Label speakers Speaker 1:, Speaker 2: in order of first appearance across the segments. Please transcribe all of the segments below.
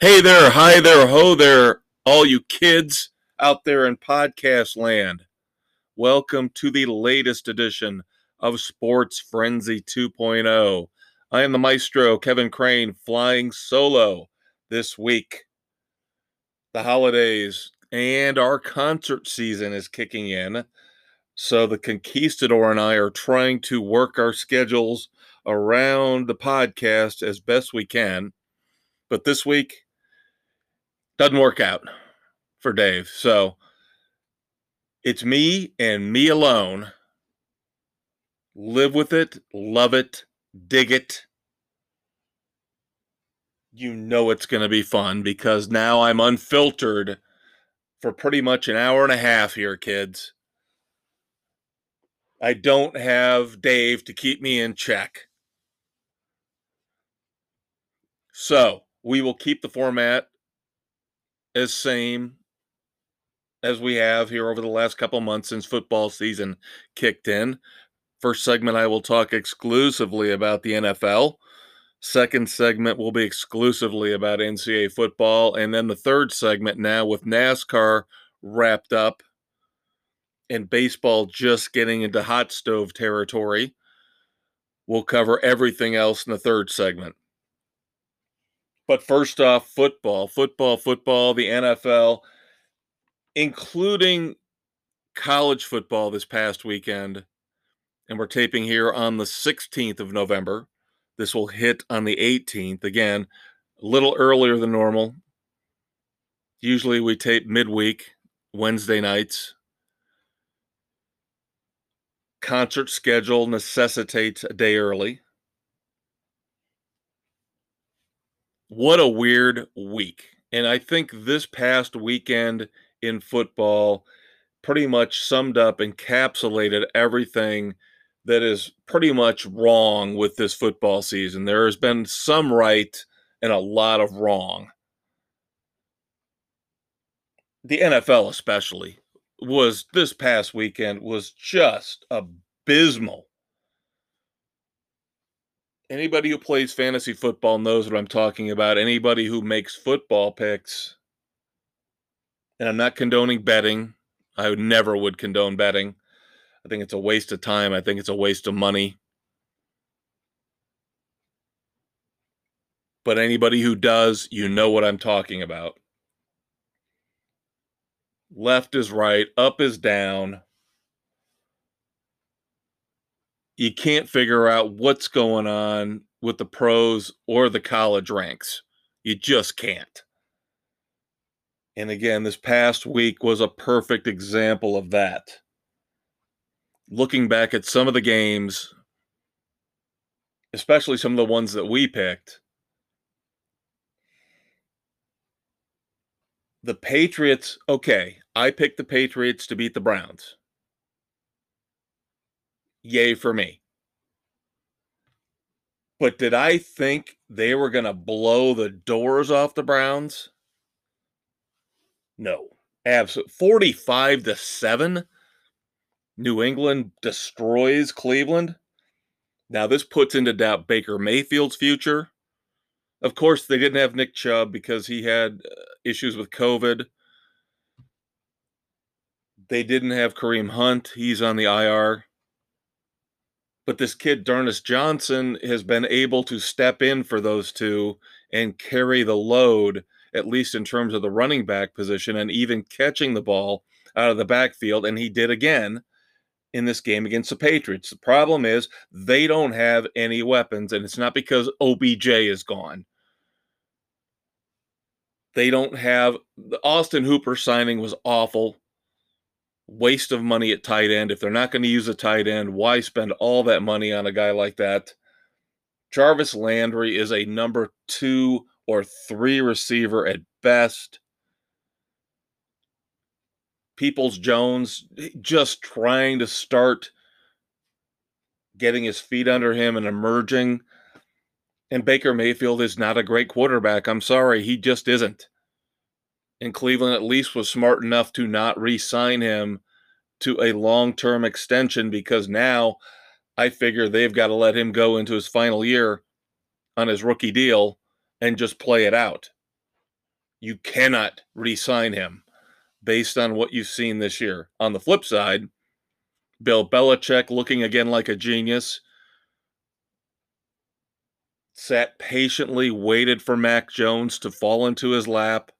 Speaker 1: Hey there, hi there, ho there, all you kids out there in podcast land. Welcome to the latest edition of Sports Frenzy 2.0. I am the maestro, Kevin Crane, flying solo this week. The holidays and our concert season is kicking in. So the conquistador and I are trying to work our schedules around the podcast as best we can. But this week, doesn't work out for Dave. So it's me and me alone. Live with it, love it, dig it. You know it's going to be fun because now I'm unfiltered for pretty much an hour and a half here, kids. I don't have Dave to keep me in check. So we will keep the format as same as we have here over the last couple months since football season kicked in. First segment, I will talk exclusively about the NFL. Second segment will be exclusively about NCAA football. And then the third segment now with NASCAR wrapped up and baseball just getting into hot stove territory. We'll cover everything else in the third segment. But first off, football, football, football, the NFL, including college football this past weekend. And we're taping here on the 16th of November. This will hit on the 18th. Again, a little earlier than normal. Usually we tape midweek, Wednesday nights. Concert schedule necessitates a day early. What a weird week. And I think this past weekend in football pretty much summed up, encapsulated everything that is pretty much wrong with this football season. There has been some right and a lot of wrong. The NFL, especially, was this past weekend was just abysmal anybody who plays fantasy football knows what I'm talking about. Anybody who makes football picks, and I'm not condoning betting. I would never would condone betting. I think it's a waste of time. I think it's a waste of money. But anybody who does, you know what I'm talking about. Left is right, up is down you can't figure out what's going on with the pros or the college ranks. You just can't. And again, this past week was a perfect example of that. Looking back at some of the games, especially some of the ones that we picked, the Patriots, okay, I picked the Patriots to beat the Browns yay for me. But did I think they were going to blow the doors off the Browns? No. Absolutely. 45 to 7. New England destroys Cleveland. Now, this puts into doubt Baker Mayfield's future. Of course, they didn't have Nick Chubb because he had uh, issues with COVID. They didn't have Kareem Hunt. He's on the IR. But this kid, D'Ernest Johnson, has been able to step in for those two and carry the load, at least in terms of the running back position and even catching the ball out of the backfield. And he did again in this game against the Patriots. The problem is they don't have any weapons, and it's not because OBJ is gone. They don't have the Austin Hooper signing was awful waste of money at tight end. If they're not going to use a tight end, why spend all that money on a guy like that? Jarvis Landry is a number two or three receiver at best. Peoples Jones just trying to start getting his feet under him and emerging. And Baker Mayfield is not a great quarterback. I'm sorry, he just isn't and Cleveland at least was smart enough to not re sign him to a long term extension because now I figure they've got to let him go into his final year on his rookie deal and just play it out. You cannot re sign him based on what you've seen this year. On the flip side, Bill Belichick looking again like a genius. Sat patiently, waited for Mac Jones to fall into his lap.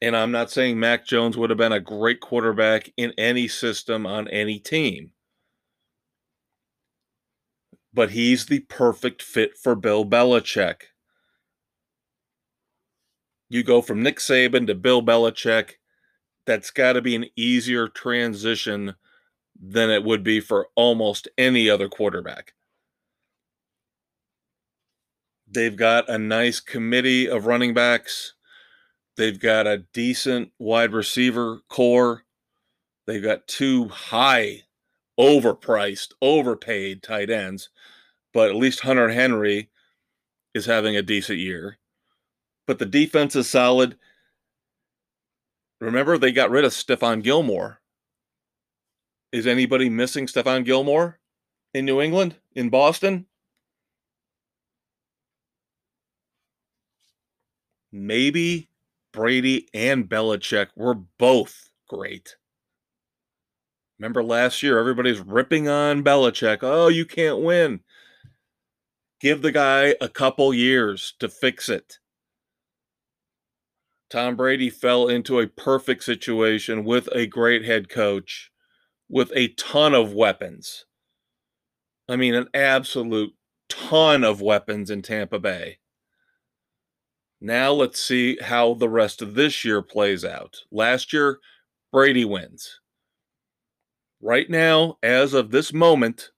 Speaker 1: And I'm not saying Mac Jones would have been a great quarterback in any system on any team. But he's the perfect fit for Bill Belichick. You go from Nick Saban to Bill Belichick. That's got to be an easier transition than it would be for almost any other quarterback. They've got a nice committee of running backs. They've got a decent wide receiver corps. They've got two high, overpriced, overpaid tight ends, but at least Hunter Henry is having a decent year. But the defense is solid. Remember, they got rid of Stephon Gilmore is anybody missing Stephon Gilmore in New England, in Boston? Maybe Brady and Belichick were both great. Remember last year, everybody's ripping on Belichick. Oh, you can't win. Give the guy a couple years to fix it. Tom Brady fell into a perfect situation with a great head coach with a ton of weapons. I mean, an absolute ton of weapons in Tampa Bay. Now let's see how the rest of this year plays out. Last year, Brady wins. Right now, as of this moment,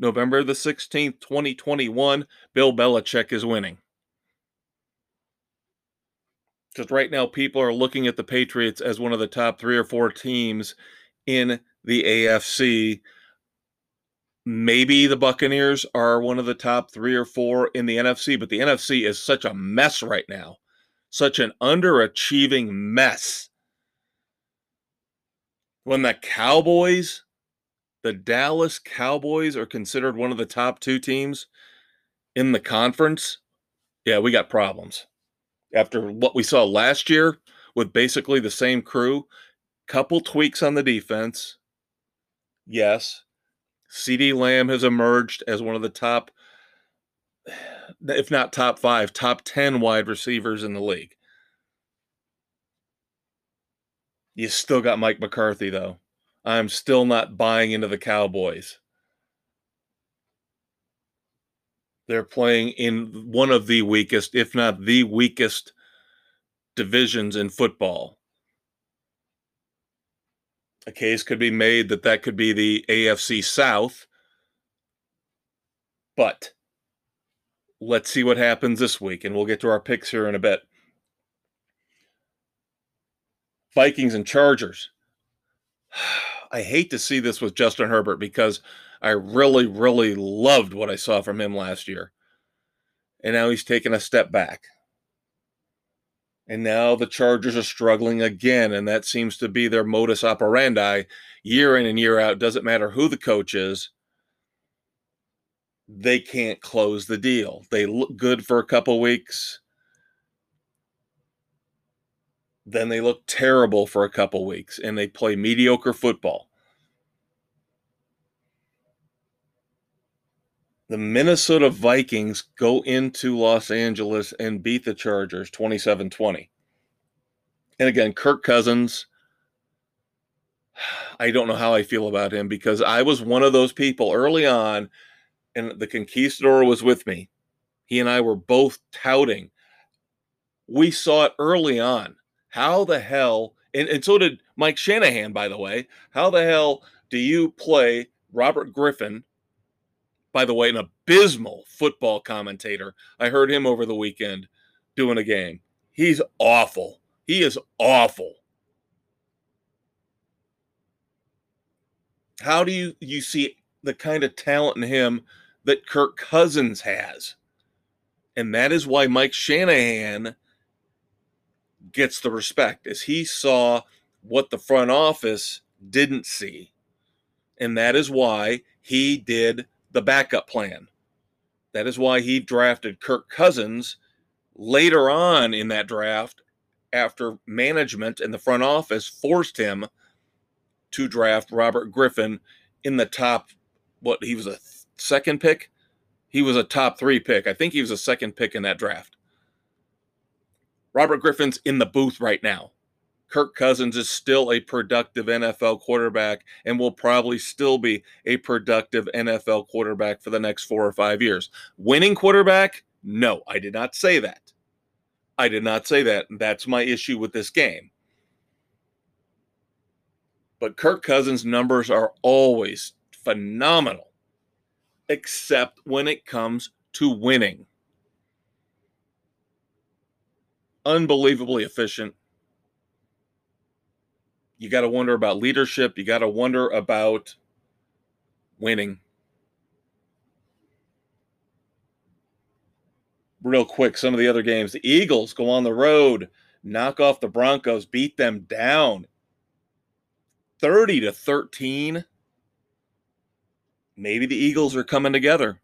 Speaker 1: November the 16th, 2021, Bill Belichick is winning. Because right now, people are looking at the Patriots as one of the top three or four teams in the AFC. Maybe the Buccaneers are one of the top three or four in the NFC, but the NFC is such a mess right now, such an underachieving mess. When the Cowboys, the Dallas Cowboys, are considered one of the top two teams in the conference, yeah, we got problems. After what we saw last year with basically the same crew, couple tweaks on the defense, Yes. CeeDee Lamb has emerged as one of the top, if not top five, top 10 wide receivers in the league. You still got Mike McCarthy, though. I'm still not buying into the Cowboys. They're playing in one of the weakest, if not the weakest, divisions in football a case could be made that that could be the AFC South. But let's see what happens this week, and we'll get to our picks here in a bit. Vikings and Chargers. I hate to see this with Justin Herbert because I really, really loved what I saw from him last year. And now he's taken a step back. And now the Chargers are struggling again, and that seems to be their modus operandi year in and year out. Doesn't matter who the coach is, they can't close the deal. They look good for a couple weeks, then they look terrible for a couple weeks, and they play mediocre football. The Minnesota Vikings go into Los Angeles and beat the Chargers 27 20. And again, Kirk Cousins, I don't know how I feel about him because I was one of those people early on, and the Conquistador was with me. He and I were both touting. We saw it early on. How the hell, and, and so did Mike Shanahan, by the way, how the hell do you play Robert Griffin by the way, an abysmal football commentator. I heard him over the weekend doing a game. He's awful. He is awful. How do you you see the kind of talent in him that Kirk Cousins has? And that is why Mike Shanahan gets the respect as he saw what the front office didn't see. And that is why he did the backup plan. That is why he drafted Kirk Cousins later on in that draft, after management and the front office forced him to draft Robert Griffin in the top, what he was a second pick? He was a top three pick. I think he was a second pick in that draft. Robert Griffin's in the booth right now. Kirk Cousins is still a productive NFL quarterback and will probably still be a productive NFL quarterback for the next four or five years. Winning quarterback? No, I did not say that. I did not say that. That's my issue with this game. But Kirk Cousins' numbers are always phenomenal, except when it comes to winning. Unbelievably efficient. You got to wonder about leadership. You got to wonder about winning. real quick some of the other games. The Eagles go on the road, knock off the Broncos, beat them down 30 to 13. Maybe the Eagles are coming together.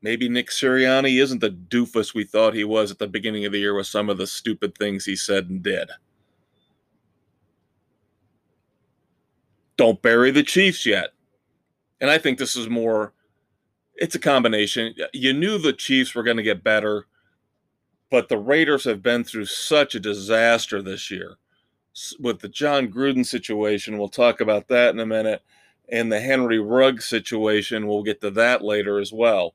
Speaker 1: Maybe Nick Sirianni isn't the doofus we thought he was at the beginning of the year with some of the stupid things he said and did. Don't bury the Chiefs yet. And I think this is more it's a combination. You knew the Chiefs were going to get better, but the Raiders have been through such a disaster this year with the Jon Gruden situation. We'll talk about that in a minute. And the Henry Rugg situation, we'll get to that later as well.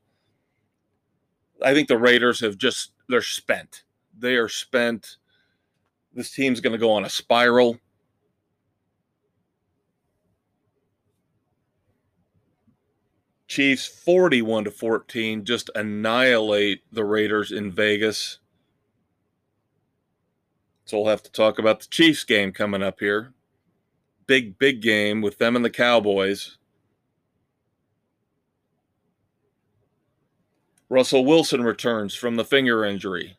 Speaker 1: I think the Raiders have just, they're spent. They are spent. This team's going to go on a spiral. Chiefs 41 to 14 just annihilate the Raiders in Vegas. So we'll have to talk about the Chiefs game coming up here. Big, big game with them and the Cowboys. Russell Wilson returns from the finger injury.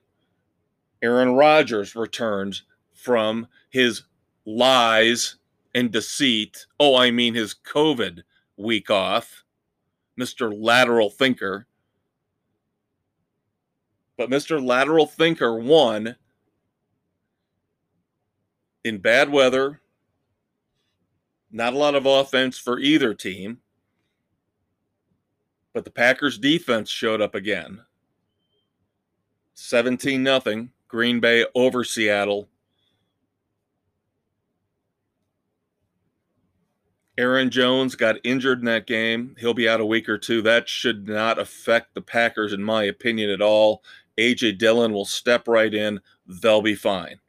Speaker 1: Aaron Rodgers returns from his lies and deceit. Oh, I mean his COVID week off. Mr. Lateral Thinker. But Mr. Lateral Thinker won in bad weather, not a lot of offense for either team. But the Packers defense showed up again. 17 nothing. Green Bay over Seattle. Aaron Jones got injured in that game. He'll be out a week or two. That should not affect the Packers, in my opinion, at all. AJ Dillon will step right in. They'll be fine.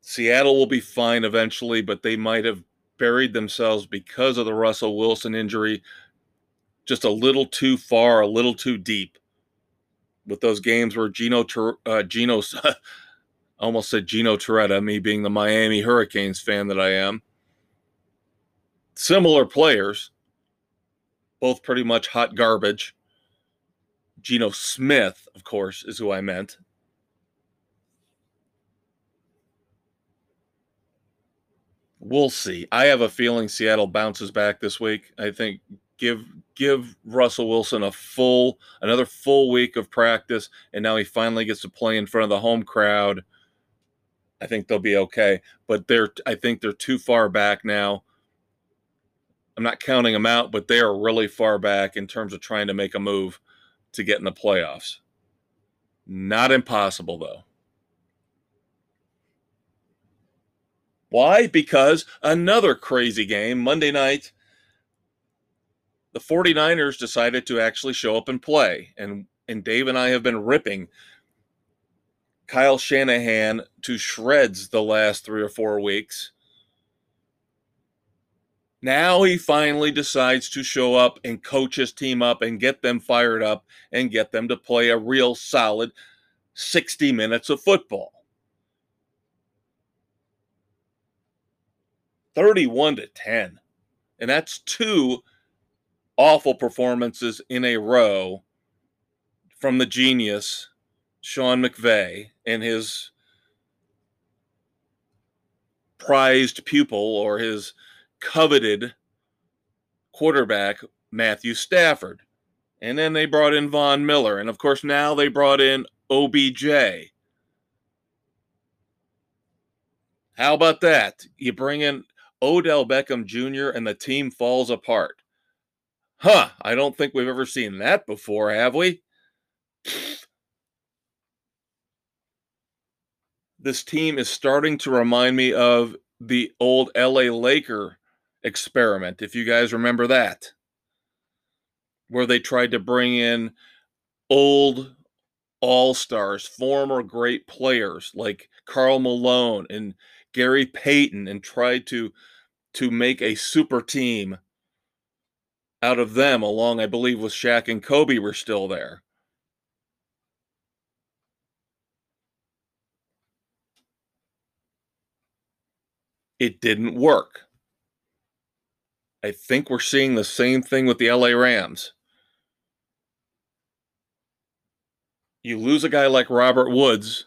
Speaker 1: Seattle will be fine eventually, but they might have buried themselves because of the Russell Wilson injury just a little too far, a little too deep with those games where Gino, uh, almost said Gino Torretta, me being the Miami Hurricanes fan that I am. Similar players, both pretty much hot garbage. Geno Smith, of course, is who I meant. We'll see. I have a feeling Seattle bounces back this week. I think give give Russell Wilson a full another full week of practice and now he finally gets to play in front of the home crowd I think they'll be okay. But they're I think they're too far back now. I'm not counting them out, but they are really far back in terms of trying to make a move to get in the playoffs. Not impossible though. Why? Because another crazy game Monday night the 49ers decided to actually show up and play and and Dave and I have been ripping Kyle Shanahan to shreds the last three or four weeks. Now he finally decides to show up and coach his team up and get them fired up and get them to play a real solid 60 minutes of football. 31 to 10. And that's two awful performances in a row from the genius Sean McVay and his prized pupil or his coveted quarterback, Matthew Stafford. And then they brought in Von Miller. And of course, now they brought in OBJ. How about that? You bring in Odell Beckham Jr. and the team falls apart. Huh, I don't think we've ever seen that before, have we? This team is starting to remind me of the old LA Laker experiment, if you guys remember that, where they tried to bring in old all stars, former great players like Karl Malone and Gary Payton, and tried to to make a super team out of them, along I believe with Shaq and Kobe were still there. It didn't work. I think we're seeing the same thing with the LA Rams. You lose a guy like Robert Woods.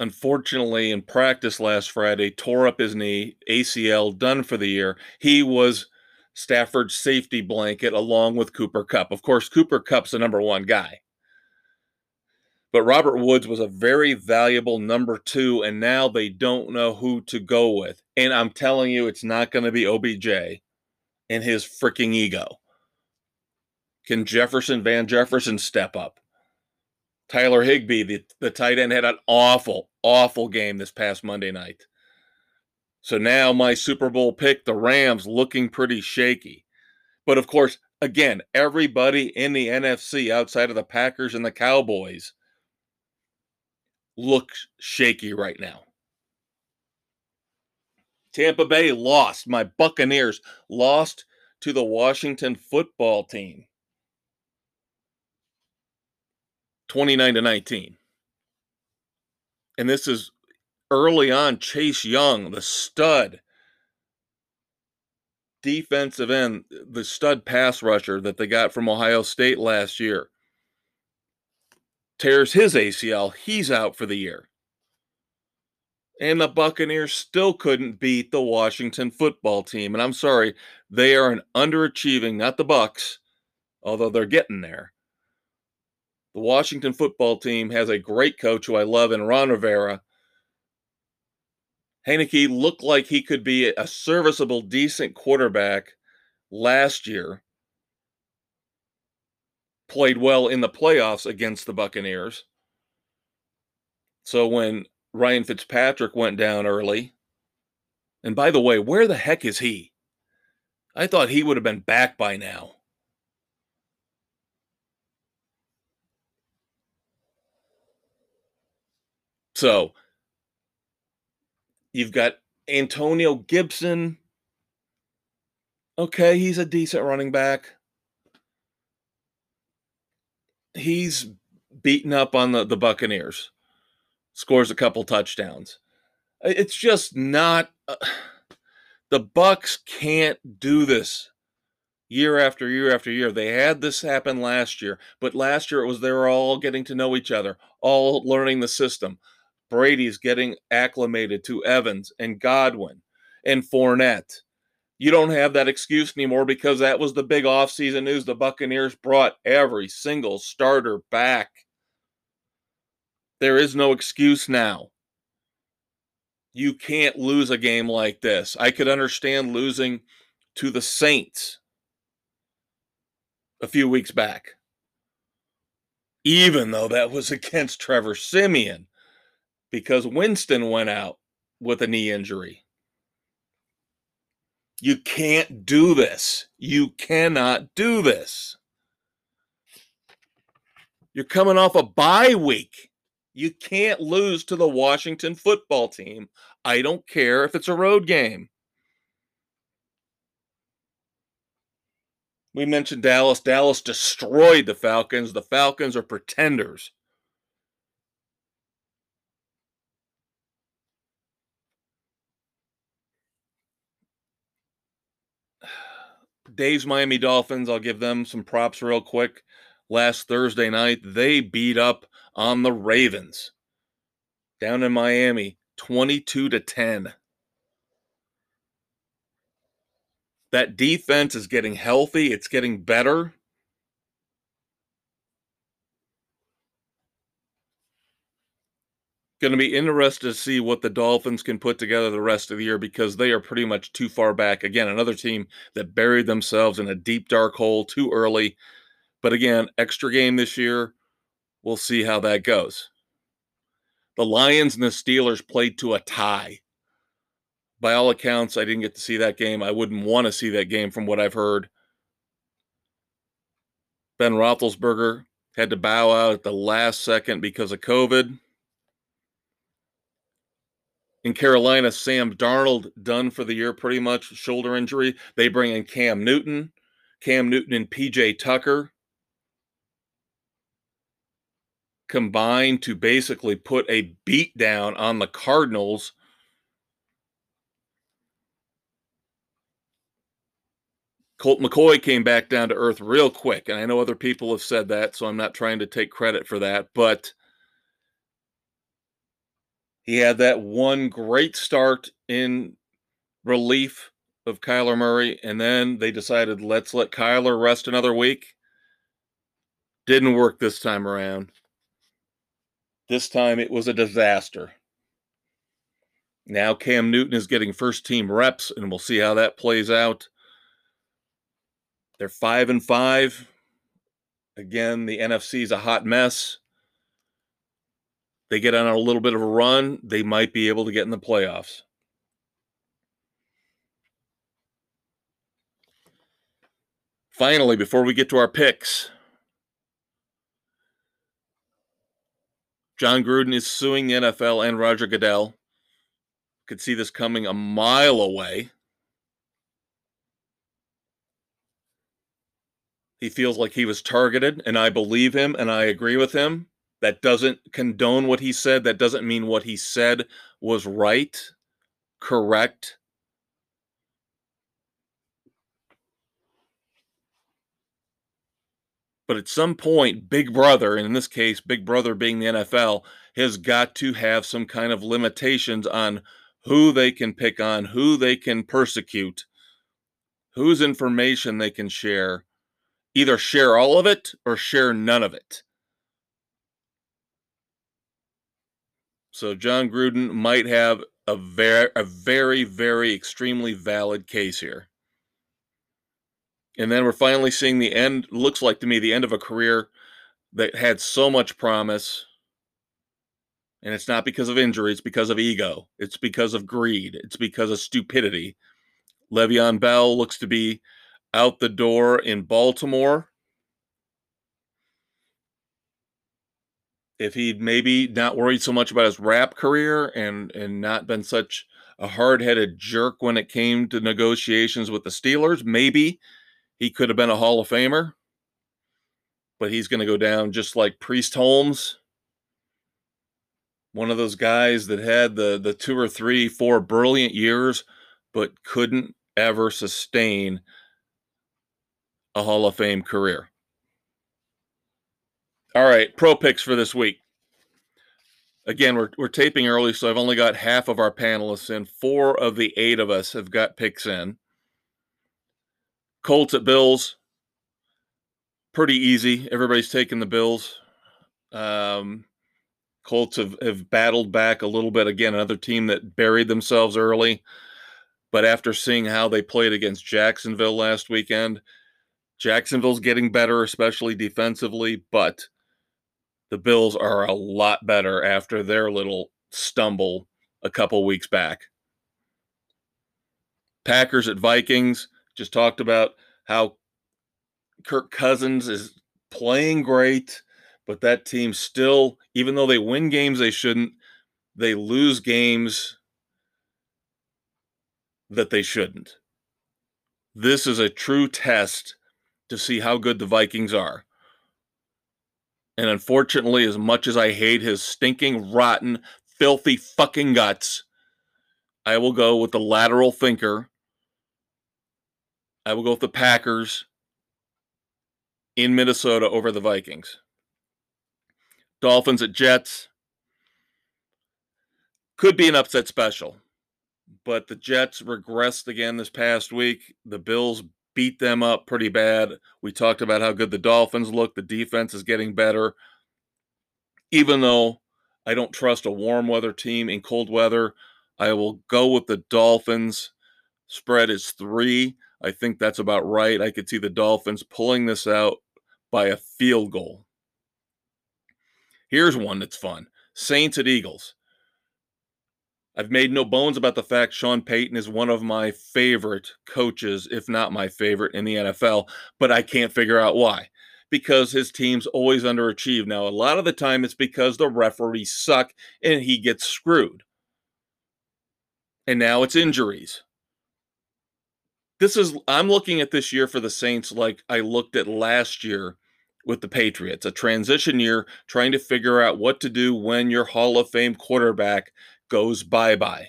Speaker 1: Unfortunately, in practice last Friday, tore up his knee, ACL, done for the year. He was Stafford's safety blanket along with Cooper Kupp. Of course, Cooper Kupp's the number one guy. But Robert Woods was a very valuable number two, and now they don't know who to go with. And I'm telling you, it's not going to be OBJ and his freaking ego. Can Jefferson, Van Jefferson step up? Tyler Higbee, the, the tight end, had an awful, awful game this past Monday night. So now my Super Bowl pick, the Rams, looking pretty shaky. But of course, again, everybody in the NFC outside of the Packers and the Cowboys looks shaky right now. Tampa Bay lost. My Buccaneers lost to the Washington football team 29 to 19. And this is early on Chase Young, the stud defensive end, the stud pass rusher that they got from Ohio State last year tears his ACL. He's out for the year. And the Buccaneers still couldn't beat the Washington football team. And I'm sorry, they are an underachieving, not the Bucks, although they're getting there. The Washington football team has a great coach who I love in Ron Rivera. Heinicke looked like he could be a serviceable, decent quarterback last year played well in the playoffs against the Buccaneers. So when Ryan Fitzpatrick went down early, and by the way, where the heck is he? I thought he would have been back by now. So you've got Antonio Gibson. Okay, he's a decent running back he's beaten up on the, the Buccaneers, scores a couple touchdowns. It's just not. Uh, the Bucks can't do this year after year after year. They had this happen last year, but last year it was they were all getting to know each other, all learning the system. Brady's getting acclimated to Evans and Godwin and Fournette you don't have that excuse anymore because that was the big offseason news. The Buccaneers brought every single starter back. There is no excuse now. You can't lose a game like this. I could understand losing to the Saints a few weeks back, even though that was against Trevor Siemian, because Winston went out with a knee injury. You can't do this. You cannot do this. You're coming off a bye week. You can't lose to the Washington football team. I don't care if it's a road game. We mentioned Dallas. Dallas destroyed the Falcons. The Falcons are pretenders. Dave's Miami Dolphins, I'll give them some props real quick. Last Thursday night, they beat up on the Ravens down in Miami 22 to 10. That defense is getting healthy, it's getting better. Going to be interested to see what the Dolphins can put together the rest of the year because they are pretty much too far back. Again, another team that buried themselves in a deep, dark hole too early. But again, extra game this year. We'll see how that goes. The Lions and the Steelers played to a tie. By all accounts, I didn't get to see that game. I wouldn't want to see that game from what I've heard. Ben Roethlisberger had to bow out at the last second because of COVID. In Carolina, Sam Darnold done for the year pretty much, shoulder injury. They bring in Cam Newton, Cam Newton and PJ Tucker combined to basically put a beat down on the Cardinals. Colt McCoy came back down to earth real quick. And I know other people have said that, so I'm not trying to take credit for that. But he had that one great start in relief of Kyler Murray, and then they decided let's let Kyler rest another week. Didn't work this time around. This time it was a disaster. Now Cam Newton is getting first team reps, and we'll see how that plays out. They're five and five. Again, the NFC is a hot mess they get on a little bit of a run, they might be able to get in the playoffs. Finally, before we get to our picks, Jon Gruden is suing the NFL and Roger Goodell. Could see this coming a mile away. He feels like he was targeted, and I believe him and I agree with him. That doesn't condone what he said. That doesn't mean what he said was right, correct. But at some point, Big Brother, and in this case, Big Brother being the NFL, has got to have some kind of limitations on who they can pick on, who they can persecute, whose information they can share. Either share all of it or share none of it. So Jon Gruden might have a very, a very, very extremely valid case here. And then we're finally seeing the end, looks like to me, the end of a career that had so much promise. And it's not because of injury, it's because of ego. It's because of greed. It's because of stupidity. Le'Veon Bell looks to be out the door in Baltimore. If he'd maybe not worried so much about his rap career and and not been such a hard-headed jerk when it came to negotiations with the Steelers, maybe he could have been a Hall of Famer. But he's going to go down just like Priest Holmes, one of those guys that had the the two or three, four brilliant years, but couldn't ever sustain a Hall of Fame career. All right, pro picks for this week. Again, we're we're taping early, so I've only got half of our panelists in. Four of the eight of us have got picks in. Colts at Bills. Pretty easy. Everybody's taking the Bills. Um, Colts have, have battled back a little bit. Again, another team that buried themselves early. But after seeing how they played against Jacksonville last weekend, Jacksonville's getting better, especially defensively, but the Bills are a lot better after their little stumble a couple weeks back. Packers at Vikings just talked about how Kirk Cousins is playing great, but that team still, even though they win games they shouldn't, they lose games that they shouldn't. This is a true test to see how good the Vikings are. And unfortunately, as much as I hate his stinking, rotten, filthy fucking guts, I will go with the lateral thinker. I will go with the Packers in Minnesota over the Vikings. Dolphins at Jets could be an upset special. but the Jets regressed again this past week. The Bills beat them up pretty bad. We talked about how good the Dolphins look. The defense is getting better. Even though I don't trust a warm weather team in cold weather, I will go with the Dolphins. Spread is three. I think that's about right. I could see the Dolphins pulling this out by a field goal. Here's one that's fun Saints at Eagles. I've made no bones about the fact Sean Payton is one of my favorite coaches, if not my favorite in the NFL, but I can't figure out why. Because his teams always underachieve. Now, a lot of the time it's because the referees suck and he gets screwed. And now it's injuries. This is, I'm looking at this year for the Saints like I looked at last year with the Patriots, a transition year trying to figure out what to do when your Hall of Fame quarterback goes bye bye.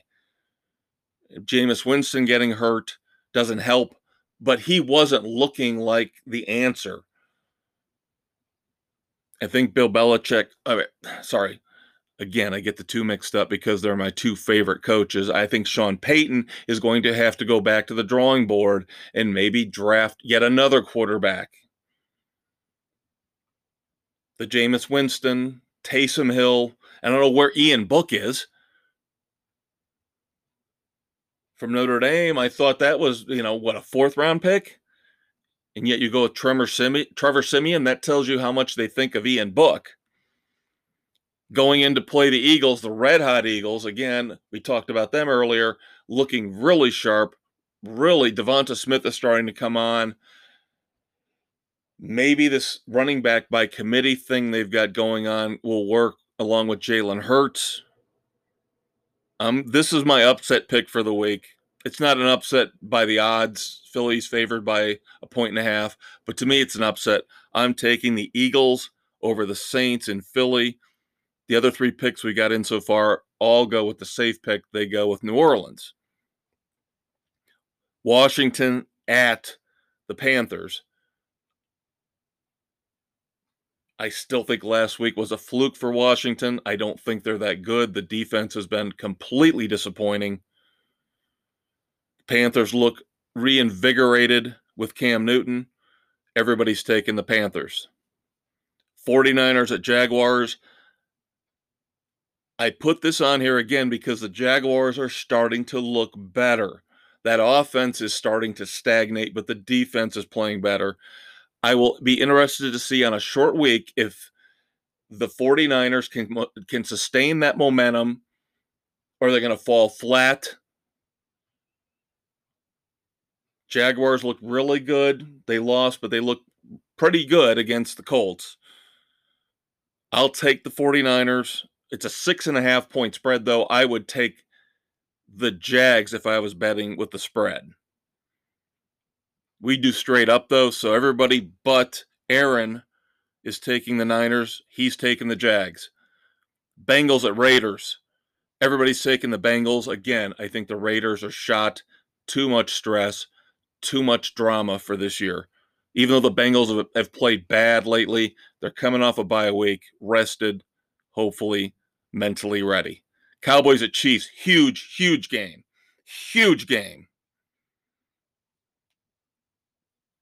Speaker 1: Jameis Winston getting hurt doesn't help, but he wasn't looking like the answer. I think Bill Belichick, uh, sorry, again, I get the two mixed up because they're my two favorite coaches. I think Sean Payton is going to have to go back to the drawing board and maybe draft yet another quarterback. The Jameis Winston, Taysom Hill, I don't know where Ian Book is from Notre Dame. I thought that was, you know, what a fourth round pick. And yet you go with Trevor Siemian, Trevor Siemian, that tells you how much they think of Ian Book. Going in to play the Eagles, the red hot Eagles, again, we talked about them earlier, looking really sharp. Really, Devonta Smith is starting to come on. Maybe this running back by committee thing they've got going on will work along with Jalen Hurts. Um, this is my upset pick for the week. It's not an upset by the odds. Philly's favored by a point and a half, but to me, it's an upset. I'm taking the Eagles over the Saints in Philly. The other three picks we got in so far all go with the safe pick. They go with New Orleans. Washington at the Panthers. I still think last week was a fluke for Washington. I don't think they're that good. The defense has been completely disappointing. Panthers look reinvigorated with Cam Newton. Everybody's taking the Panthers. 49ers at Jaguars. I put this on here again because the Jaguars are starting to look better. That offense is starting to stagnate, but the defense is playing better. I will be interested to see on a short week if the 49ers can can sustain that momentum or they're going to fall flat. Jaguars look really good. They lost, but they look pretty good against the Colts. I'll take the 49ers. It's a six and a half point spread, though. I would take the Jags if I was betting with the spread. We do straight up though, so everybody but Aaron is taking the Niners. He's taking the Jags. Bengals at Raiders. Everybody's taking the Bengals. Again, I think the Raiders are shot. Too much stress, too much drama for this year. Even though the Bengals have, played bad lately, they're coming off a bye week, rested, hopefully mentally ready. Cowboys at Chiefs, huge, huge game. Huge game.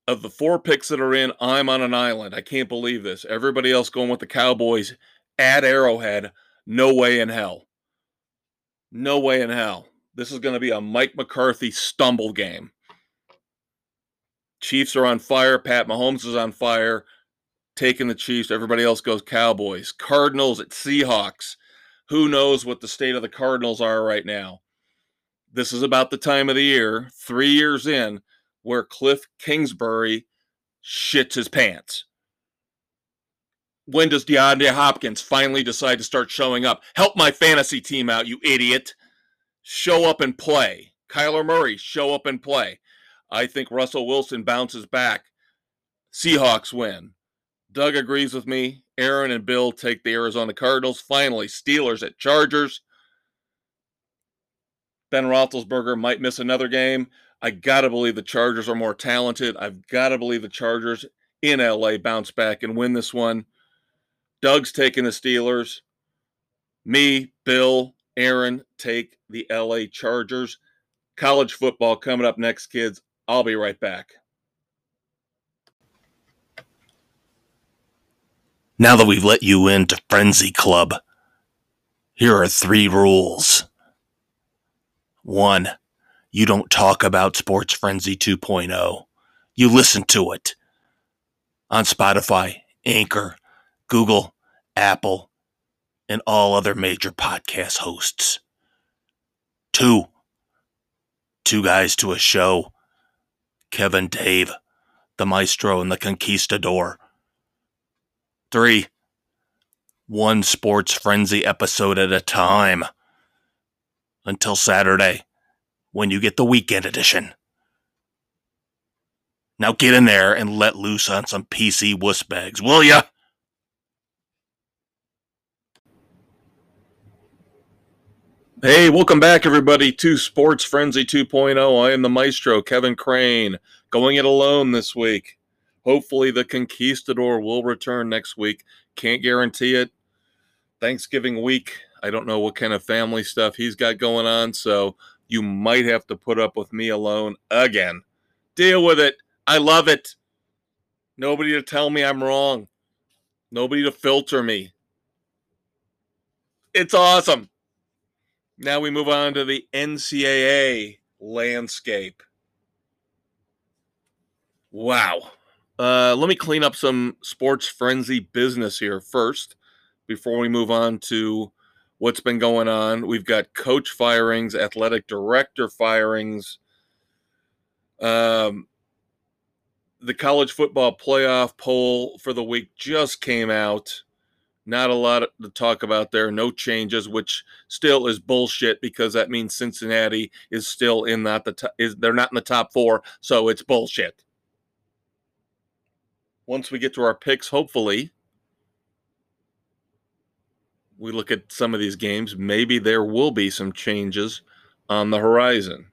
Speaker 1: Of the four picks that are in, I'm on an island. I can't believe this. Everybody else going with the Cowboys at Arrowhead. No way in hell. No way in hell. This is going to be a Mike McCarthy stumble game. Chiefs are on fire. Pat Mahomes is on fire. Taking the Chiefs. Everybody else goes Cowboys. Cardinals at Seahawks. Who knows what the state of the Cardinals are right now? This is about the time of the year, three years in, where Cliff Kingsbury shits his pants. When does DeAndre Hopkins finally decide to start showing up? Help my fantasy team out, you idiot. Show up and play. Kyler Murray, show up and play. I think Russell Wilson bounces back. Seahawks win. Doug agrees with me. Aaron and Bill take the Arizona Cardinals. Finally, Steelers at Chargers. Ben Roethlisberger might miss another game. I got to believe the Chargers are more talented. I've got to believe the Chargers in LA bounce back and win this one. Doug's taking the Steelers. Me, Bill, Aaron take the LA Chargers. College football coming up next, kids. I'll be right back.
Speaker 2: Now that we've let you into Frenzy Club, here are three rules. One, you don't talk about Sports Frenzy 2.0. You listen to it on Spotify, Anchor, Google, Apple, and all other major podcast hosts. Two, two guys to a show. Kevin Dave, the maestro and the conquistador. Three, one sports frenzy episode at a time. Until Saturday, when you get the weekend edition. Now get in there and let loose on some PC wuss bags, will ya?
Speaker 1: Hey, welcome back, everybody, to Sports Frenzy 2.0. I am the maestro, Kevin Crane, going it alone this week. Hopefully, the Conquistador will return next week. Can't guarantee it. Thanksgiving week, I don't know what kind of family stuff he's got going on, so you might have to put up with me alone again. Deal with it. I love it. Nobody to tell me I'm wrong, nobody to filter me. It's awesome. Now we move on to the NCAA landscape. Wow. Uh, let me clean up some sports frenzy business here first before we move on to what's been going on. We've got coach firings, athletic director firings. Um, the college football playoff poll for the week just came out. Not a lot to talk about there. No changes, which still is bullshit because that means Cincinnati is still in not the is they're not in the top four, so it's bullshit. Once we get to our picks, hopefully, we look at some of these games. Maybe there will be some changes on the horizon.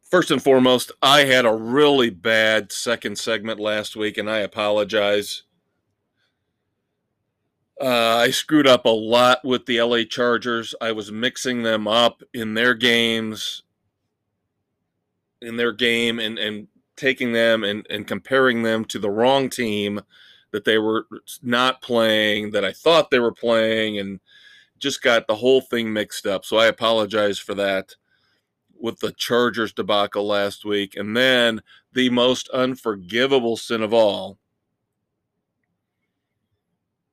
Speaker 1: First and foremost, I had a really bad second segment last week, and I apologize. Uh, I screwed up a lot with the LA Chargers. I was mixing them up in their games, in their game, and, and taking them and, and comparing them to the wrong team that they were not playing, that I thought they were playing, and just got the whole thing mixed up. So I apologize for that with the Chargers debacle last week. And then the most unforgivable sin of all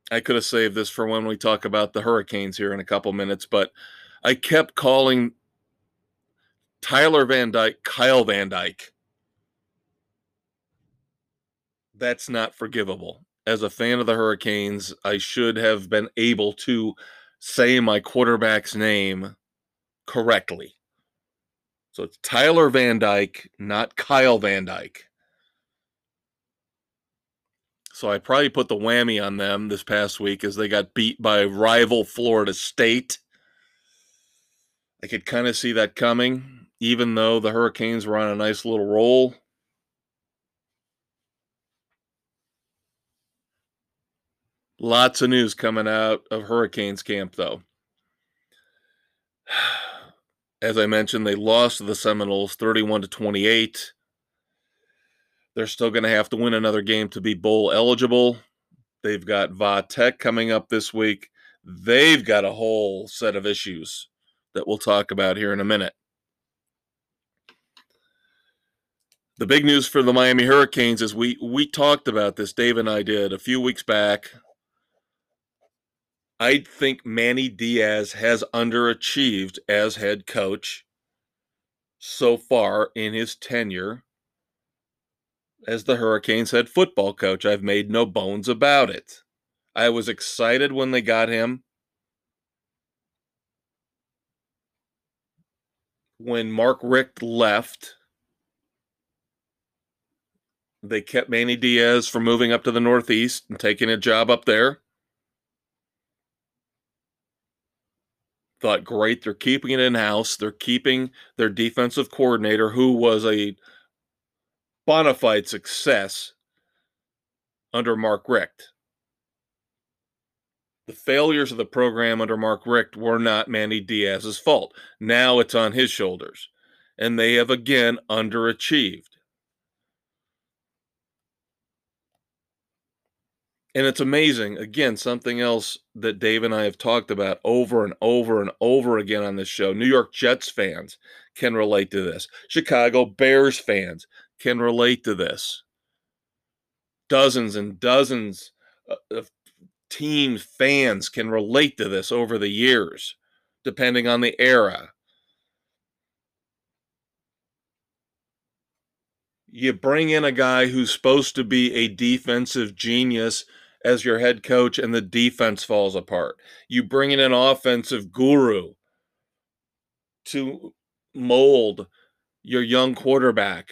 Speaker 1: I could have saved this for when we talk about the Hurricanes here in a couple minutes, but I kept calling Tyler Van Dyke Kyle Van Dyke. That's not forgivable. As a fan of the Hurricanes, I should have been able to say my quarterback's name correctly. So it's Tyler Van Dyke, not Kyle Van Dyke. So I probably put the whammy on them this past week as they got beat by rival Florida State. I could kind of see that coming, even though the Hurricanes were on a nice little roll. Lots of news coming out of Hurricanes camp, though. As I mentioned, they lost to the Seminoles 31 to 28. They're still going to have to win another game to be bowl eligible. They've got Va Tech coming up this week. They've got a whole set of issues that we'll talk about here in a minute. The big news for the Miami Hurricanes is we we talked about this, Dave and I did a few weeks back. I think Manny Diaz has underachieved as head coach so far in his tenure as the Hurricanes head football coach. I've made no bones about it. I was excited when they got him. When Mark Richt left, they kept Manny Diaz from moving up to the Northeast and taking a job up there. Thought, great, they're keeping it in house. They're keeping their defensive coordinator, who was a bona fide success under Mark Richt. The failures of the program under Mark Richt were not Manny Diaz's fault. Now it's on his shoulders. And they have again underachieved. And it's amazing. Again, something else that Dave and I have talked about over and over and over again on this show. New York Jets fans can relate to this. Chicago Bears fans can relate to this. Dozens and dozens uh, of team fans can relate to this over the years, depending on the era. You bring in a guy who's supposed to be a defensive genius as your head coach and the defense falls apart. You bring in an offensive guru to mold your young quarterback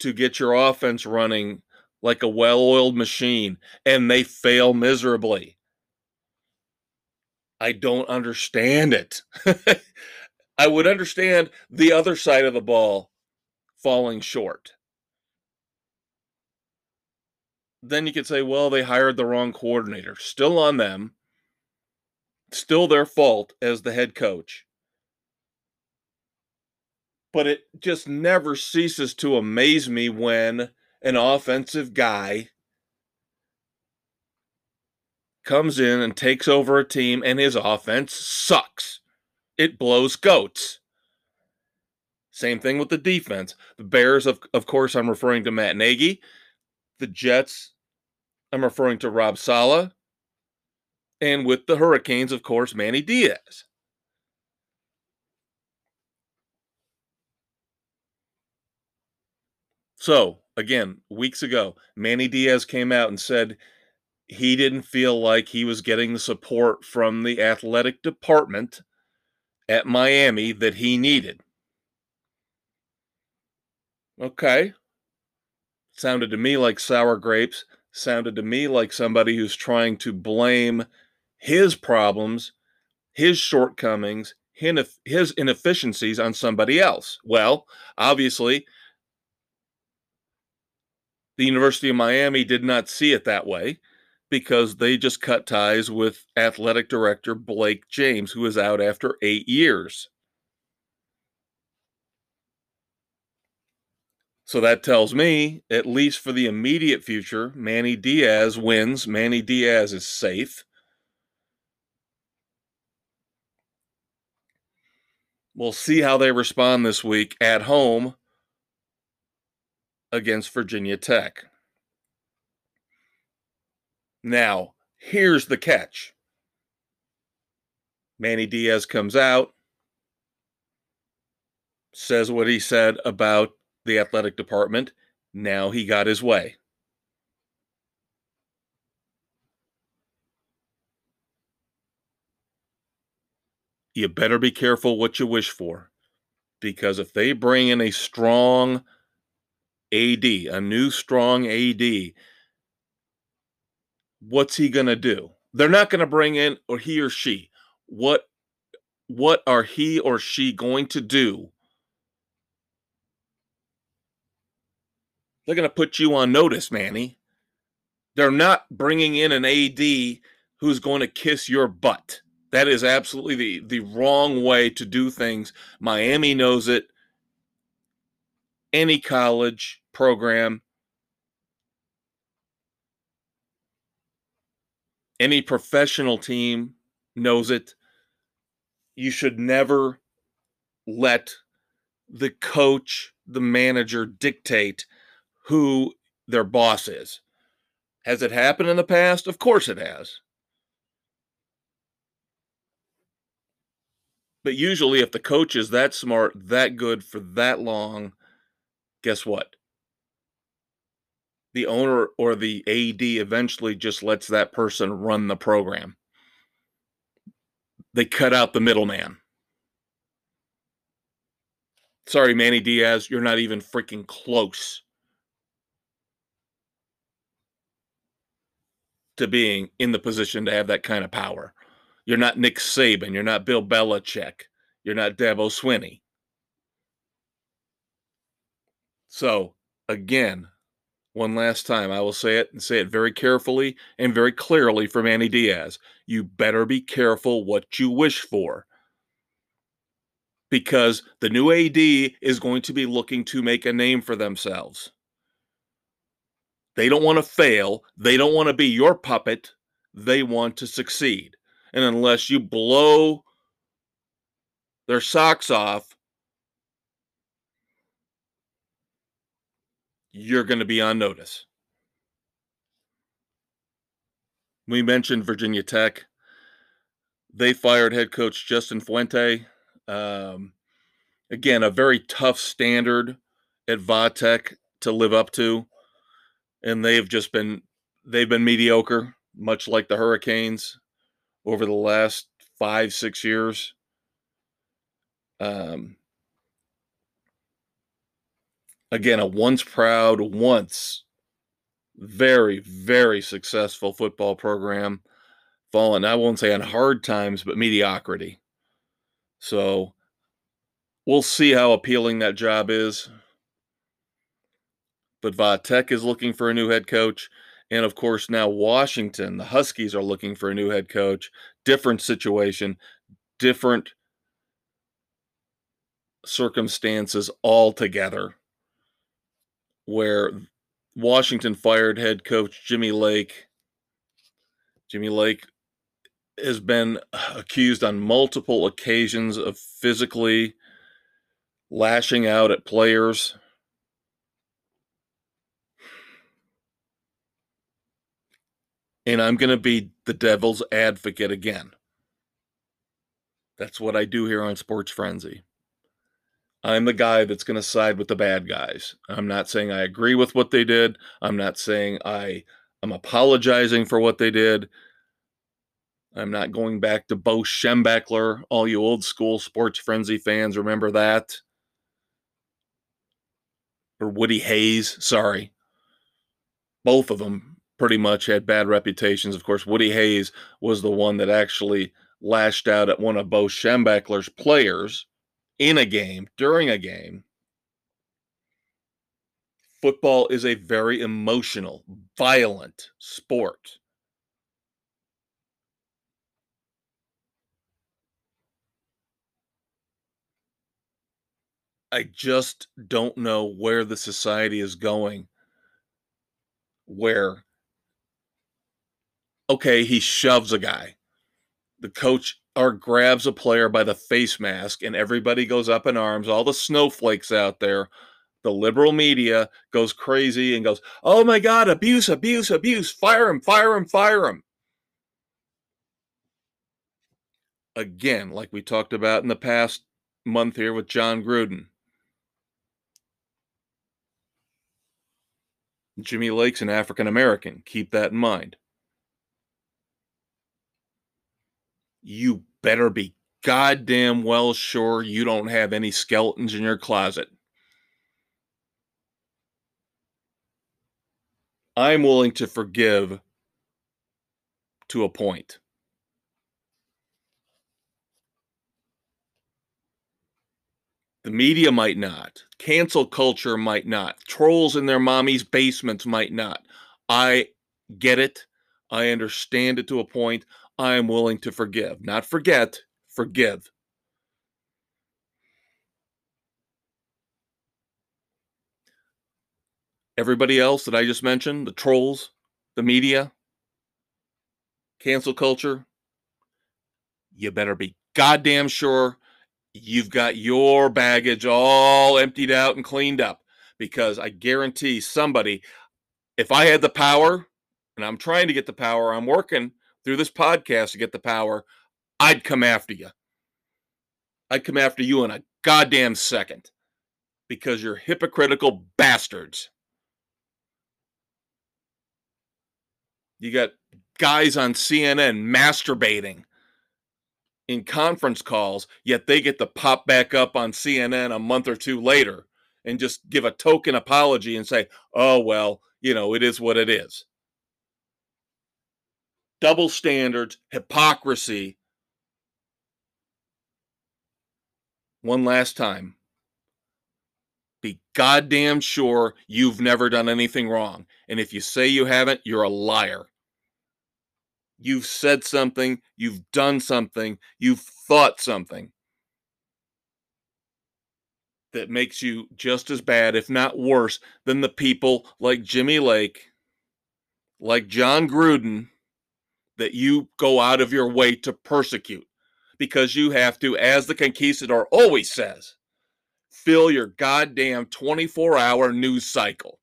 Speaker 1: to get your offense running like a well oiled machine and they fail miserably. I don't understand it. I would understand the other side of the ball falling short. Then you could say, well, they hired the wrong coordinator. Still on them. Still their fault as the head coach. But it just never ceases to amaze me when an offensive guy comes in and takes over a team and his offense sucks. It blows goats. Same thing with the defense. The Bears, of, of course, I'm referring to Matt Nagy. The Jets, I'm referring to Rob Saleh. And with the Hurricanes, of course, Manny Diaz. So, again, weeks ago, Manny Diaz came out and said he didn't feel like he was getting the support from the athletic department at Miami that he needed. Okay. Sounded to me like sour grapes sounded to me like somebody who's trying to blame his problems, his shortcomings, his inefficiencies on somebody else. Well, obviously, the University of Miami did not see it that way because they just cut ties with athletic director Blake James, who is out after eight years. So that tells me, at least for the immediate future, Manny Diaz wins. Manny Diaz is safe. We'll see how they respond this week at home against Virginia Tech. Now, here's the catch Manny Diaz comes out, says what he said about the athletic department. Now he got his way. You better be careful what you wish for because if they bring in a strong AD, a new strong AD, what's he going to do? They're not going to bring in or he or she. What what are he or she going to do They're going to put you on notice, Manny. They're not bringing in an AD who's going to kiss your butt. That is absolutely the, the wrong way to do things. Miami knows it. Any college program, any professional team knows it. You should never let the coach, the manager dictate who their boss is. Has it happened in the past? Of course it has. But usually, if the coach is that smart, that good for that long, guess what? The owner or the AD eventually just lets that person run the program. They cut out the middleman. Sorry, Manny Diaz, you're not even freaking close to being in the position to have that kind of power. You're not Nick Saban. You're not Bill Belichick. You're not Dabo Swinney. So, again, One last time, I will say it and say it very carefully and very clearly for Manny Diaz. You better be careful what you wish for. Because the new AD is going to be looking to make a name for themselves. They don't want to fail. They don't want to be your puppet. They want to succeed. And unless you blow their socks off, you're going to be on notice. We mentioned Virginia Tech. They fired head coach Justin Fuente. Um, again, a very tough standard at Vatech to live up to and they've just been they've been mediocre, much like the Hurricanes over the last five six years. Um, again, a once proud, once very very successful football program fallen i won't say on hard times but mediocrity so we'll see how appealing that job is but Vatech is looking for a new head coach. And of course, now Washington, the Huskies are looking for a new head coach. Different situation, different circumstances altogether. Where Washington fired head coach Jimmy Lake. Jimmy Lake has been accused on multiple occasions of physically lashing out at players and I'm going to be the devil's advocate again. That's what I do here on Sports Frenzy. I'm the guy that's going to side with the bad guys. I'm not saying I agree with what they did. I'm not saying I am apologizing for what they did. I'm not going back to Bo Schembechler. All you old school Sports Frenzy fans remember that. Or Woody Hayes. Sorry. Both of them pretty much had bad reputations. Of course, Woody Hayes was the one that actually lashed out at one of Bo Schembechler's players in a game, during a game. Football is a very emotional, violent sport. I just don't know where the society is going where okay, he shoves a guy. The coach or grabs a player by the face mask, and everybody goes up in arms. All the snowflakes out there, the liberal media goes crazy and goes, Oh my God, abuse, abuse, abuse, fire him, fire him, fire him. Again, like we talked about in the past month here with Jon Gruden. Jimmy Lake's an African American. Keep that in mind. You better be goddamn well sure you don't have any skeletons in your closet. I'm willing to forgive to a point. The media might not. Cancel culture might not. Trolls in their mommy's basements might not. I get it. I understand it to a point. I am willing to forgive. Not forget, forgive. Everybody else that I just mentioned, the trolls, the media, cancel culture, you better be goddamn sure you've got your baggage all emptied out and cleaned up because I guarantee somebody, if I had the power, and I'm trying to get the power, I'm working through this podcast to get the power, I'd come after you. I'd come after you in a goddamn second because you're hypocritical bastards. You got guys on CNN masturbating in conference calls, yet they get to pop back up on CNN a month or two later and just give a token apology and say, oh, well, you know, it is what it is double standards, hypocrisy. One last time. be goddamn sure you've never done anything wrong. And if you say you haven't, you're a liar. You've said something, you've done something, you've thought something that makes you just as bad, if not worse, than the people like Jimmy Lake, like Jon Gruden, that you go out of your way to persecute because you have to, as the conquistador always says, fill your goddamn 24 hour news cycle.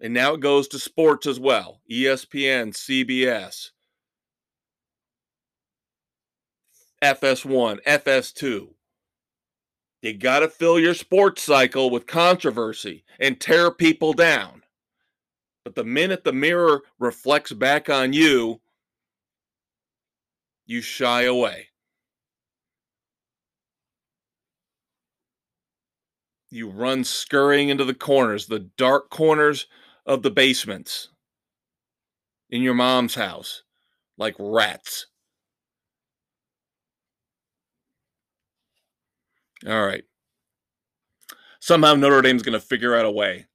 Speaker 1: And now it goes to sports as well ESPN, CBS, FS1, FS2. You got to fill your sports cycle with controversy and tear people down. But the minute the mirror reflects back on you, you shy away. You run scurrying into the corners, the dark corners of the basements in your mom's house, like rats. All right. Somehow Notre Dame's going to figure out a way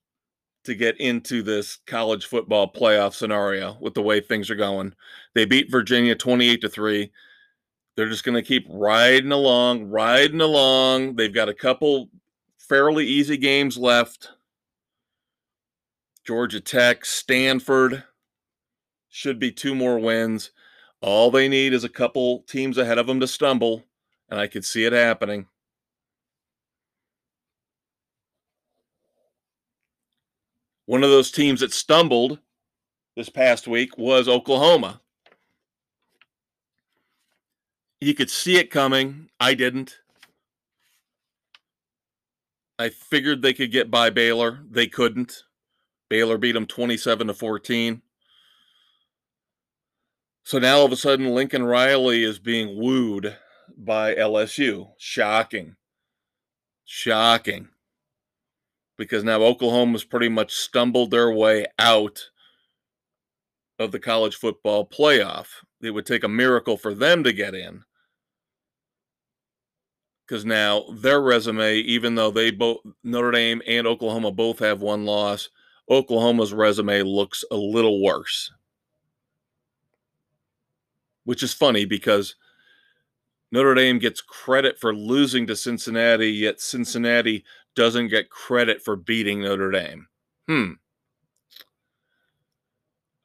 Speaker 1: to get into this college football playoff scenario with the way things are going. They beat Virginia 28 to 3. They're just going to keep riding along, riding along. They've got a couple fairly easy games left. Georgia Tech, Stanford should be two more wins. All they need is a couple teams ahead of them to stumble, and I could see it happening. One of those teams that stumbled this past week was Oklahoma. You could see it coming. I didn't. I figured they could get by Baylor. They couldn't. Baylor beat them 27 to 14. So now all of a sudden Lincoln Riley is being wooed by LSU. Shocking. Shocking because now Oklahoma's pretty much stumbled their way out of the college football playoff. It would take a miracle for them to get in. Because now their resume, even though they both, Notre Dame and Oklahoma both have one loss, Oklahoma's resume looks a little worse. Which is funny because Notre Dame gets credit for losing to Cincinnati, yet Cincinnati doesn't get credit for beating Notre Dame. Hmm.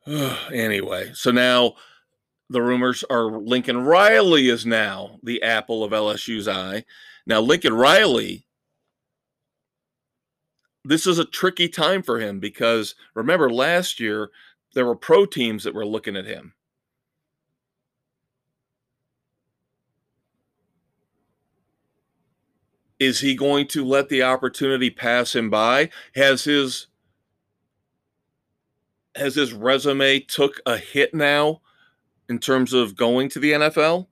Speaker 1: anyway, so now the rumors are Lincoln Riley is now the apple of LSU's eye. Now, Lincoln Riley, this is a tricky time for him because remember last year there were pro teams that were looking at him. Is he going to let the opportunity pass him by? Has his has his resume took a hit now in terms of going to the NFL?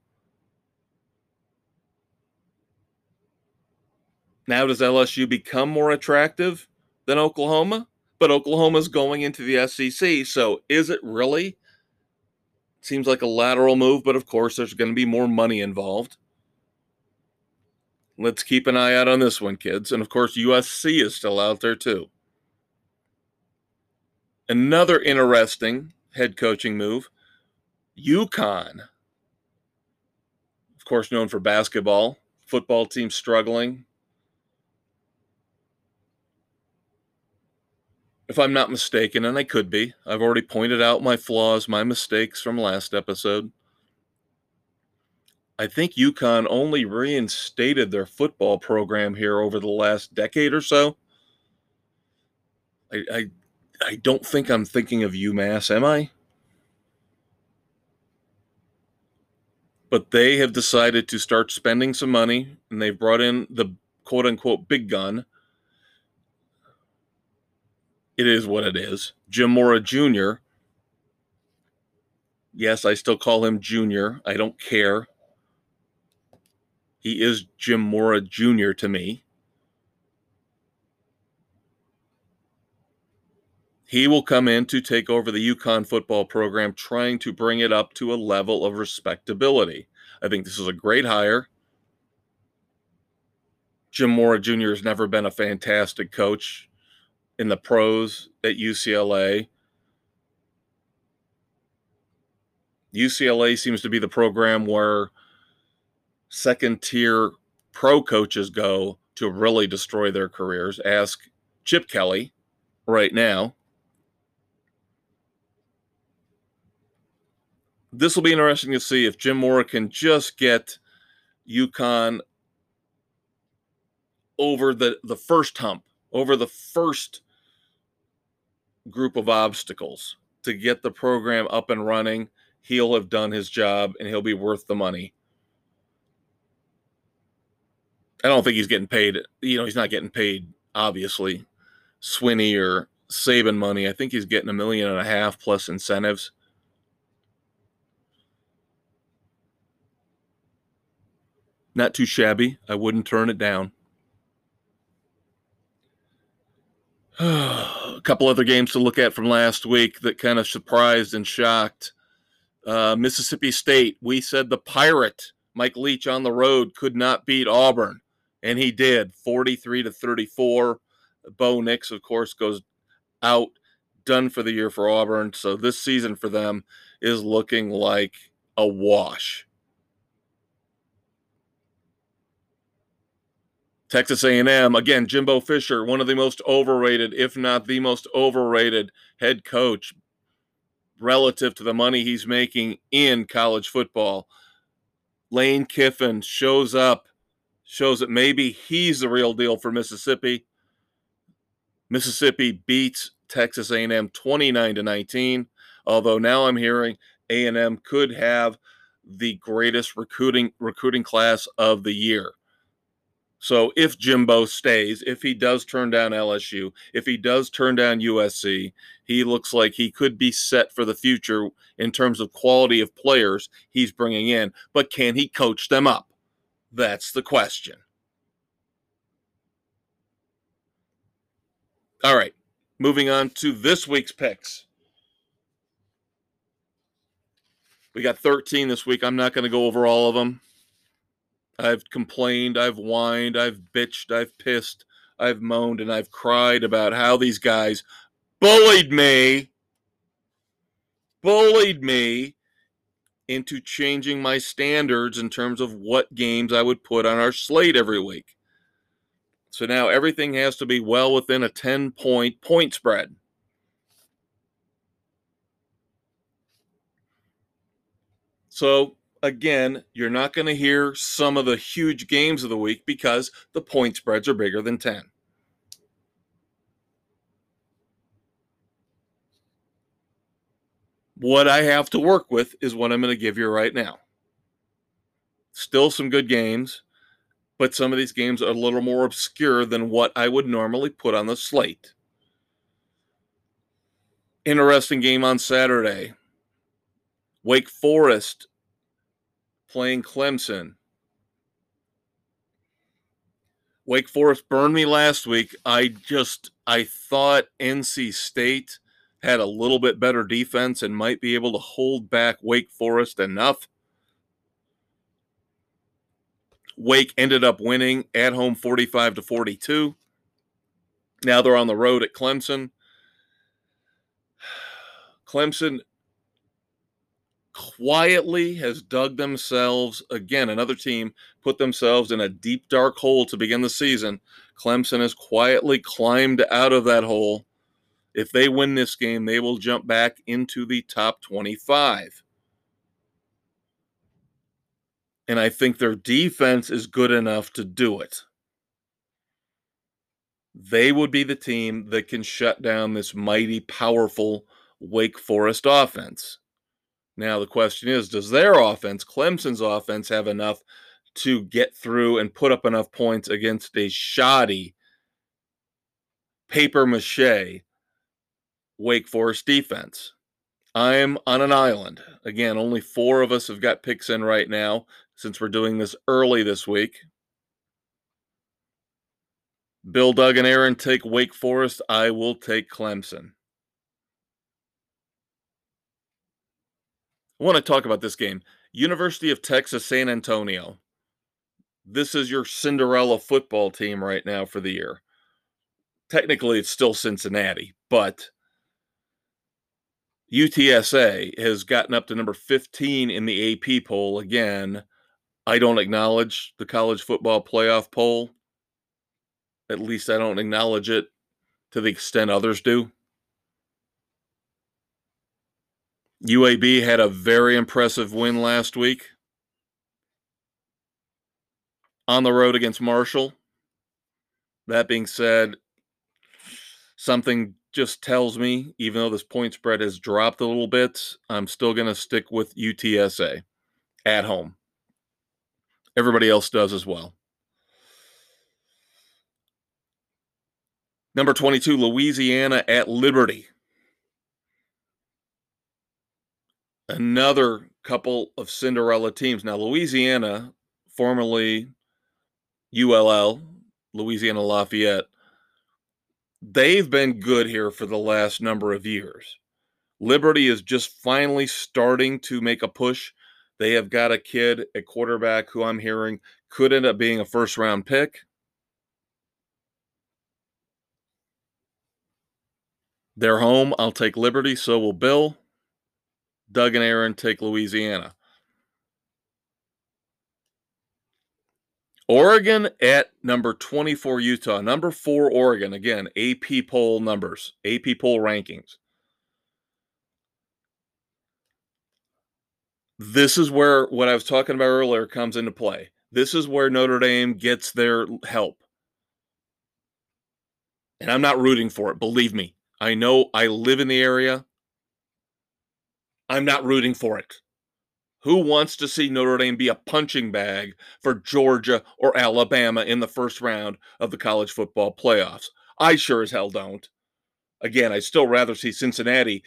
Speaker 1: Now does LSU become more attractive than Oklahoma? But Oklahoma's going into the SEC, so is it really? Seems like a lateral move, but of course there's going to be more money involved. Let's keep an eye out on this one, kids. And of course, USC is still out there too. Another interesting head coaching move UConn, of course, known for basketball, football team struggling. If I'm not mistaken, and I could be, I've already pointed out my flaws, my mistakes from last episode. I think UConn only reinstated their football program here over the last decade or so. I, I, I don't think I'm thinking of UMass, am I? But they have decided to start spending some money, and they've brought in the quote unquote big gun. It is what it is. Jim Mora Jr. Yes, I still call him Junior. I don't care. He is Jim Mora Jr. to me. He will come in to take over the UConn football program, trying to bring it up to a level of respectability. I think this is a great hire. Jim Mora Jr. has never been a fantastic coach in the pros at UCLA. UCLA seems to be the program where second tier pro coaches go to really destroy their careers. Ask Chip Kelly right now. This will be interesting to see if Jim Mora can just get UConn over the, the first hump, over the first group of obstacles to get the program up and running. He'll have done his job and he'll be worth the money. I don't think he's getting paid. You know, he's not getting paid, obviously, Swinney or Saban money. I think he's getting a million and a half plus incentives. Not too shabby. I wouldn't turn it down. a couple other games to look at from last week that kind of surprised and shocked. Uh, Mississippi State, we said the Pirate, Mike Leach on the road, could not beat Auburn and he did 43 to 34. Bo Nix, of course, goes out, done for the year for Auburn. So this season for them is looking like a wash. Texas A&M again, Jimbo Fisher, one of the most overrated, if not the most overrated head coach relative to the money he's making in college football. Lane Kiffin shows up shows that maybe he's the real deal for Mississippi. Mississippi beats Texas A&M 29 to 19, although now I'm hearing A&M could have the greatest recruiting recruiting class of the year. So if Jimbo stays, if he does turn down LSU, if he does turn down USC, he looks like he could be set for the future in terms of quality of players he's bringing in, but can he coach them up? That's the question. All right, moving on to this week's picks. We got 13 this week. I'm not going to go over all of them. I've complained, I've whined, I've bitched, I've pissed, I've moaned, and I've cried about how these guys bullied me, bullied me into changing my standards in terms of what games I would put on our slate every week. So now everything has to be well within a 10 point point spread. So again, you're not going to hear some of the huge games of the week because the point spreads are bigger than 10. What I have to work with is what I'm going to give you right now. Still some good games, but some of these games are a little more obscure than what I would normally put on the slate. Interesting game on Saturday. Wake Forest playing Clemson. Wake Forest burned me last week. I just I thought NC State had a little bit better defense and might be able to hold back Wake Forest enough. Wake ended up winning at home 45 to 42. Now they're on the road at Clemson. Clemson quietly has dug themselves again another team put themselves in a deep dark hole to begin the season clemson has quietly climbed out of that hole if they win this game, they will jump back into the top 25. And I think their defense is good enough to do it. They would be the team that can shut down this mighty, powerful Wake Forest offense. Now, the question is does their offense, Clemson's offense, have enough to get through and put up enough points against a shoddy paper mache Wake Forest defense. I'm on an island. Again, only four of us have got picks in right now since we're doing this early this week. Bill, Doug, and Aaron take Wake Forest. I will take Clemson. I want to talk about this game. University of Texas San Antonio. This is your Cinderella football team right now for the year. Technically, it's still Cincinnati, but UTSA has gotten up to number 15 in the AP poll. Again, I don't acknowledge the college football playoff poll. At least I don't acknowledge it to the extent others do. UAB had a very impressive win last week on the road against Marshall. That being said, something just tells me, even though this point spread has dropped a little bit, I'm still going to stick with UTSA at home. Everybody else does as well. Number 22, Louisiana at Liberty. Another couple of Cinderella teams. Now, Louisiana, formerly ULL, Louisiana Lafayette, they've been good here for the last number of years. Liberty is just finally starting to make a push. They have got a kid a quarterback who I'm hearing could end up being a first round pick. They're home. I'll take Liberty. So will Bill. Doug and Aaron take Louisiana. Oregon at number 24, Utah. Number four, Oregon. Again, AP poll numbers, AP poll rankings. This is where what I was talking about earlier comes into play. This is where Notre Dame gets their help. And I'm not rooting for it, believe me. I know I live in the area. I'm not rooting for it. Who wants to see Notre Dame be a punching bag for Georgia or Alabama in the first round of the college football playoffs? I sure as hell don't. Again, I'd still rather see Cincinnati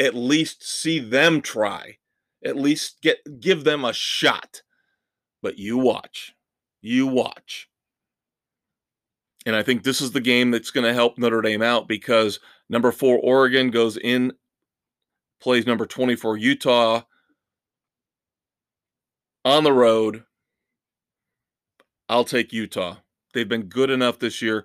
Speaker 1: at least see them try, at least get give them a shot. But you watch. You watch. And I think this is the game that's going to help Notre Dame out because number 4 Oregon goes in plays number 24 Utah on the road. I'll take Utah. They've been good enough this year.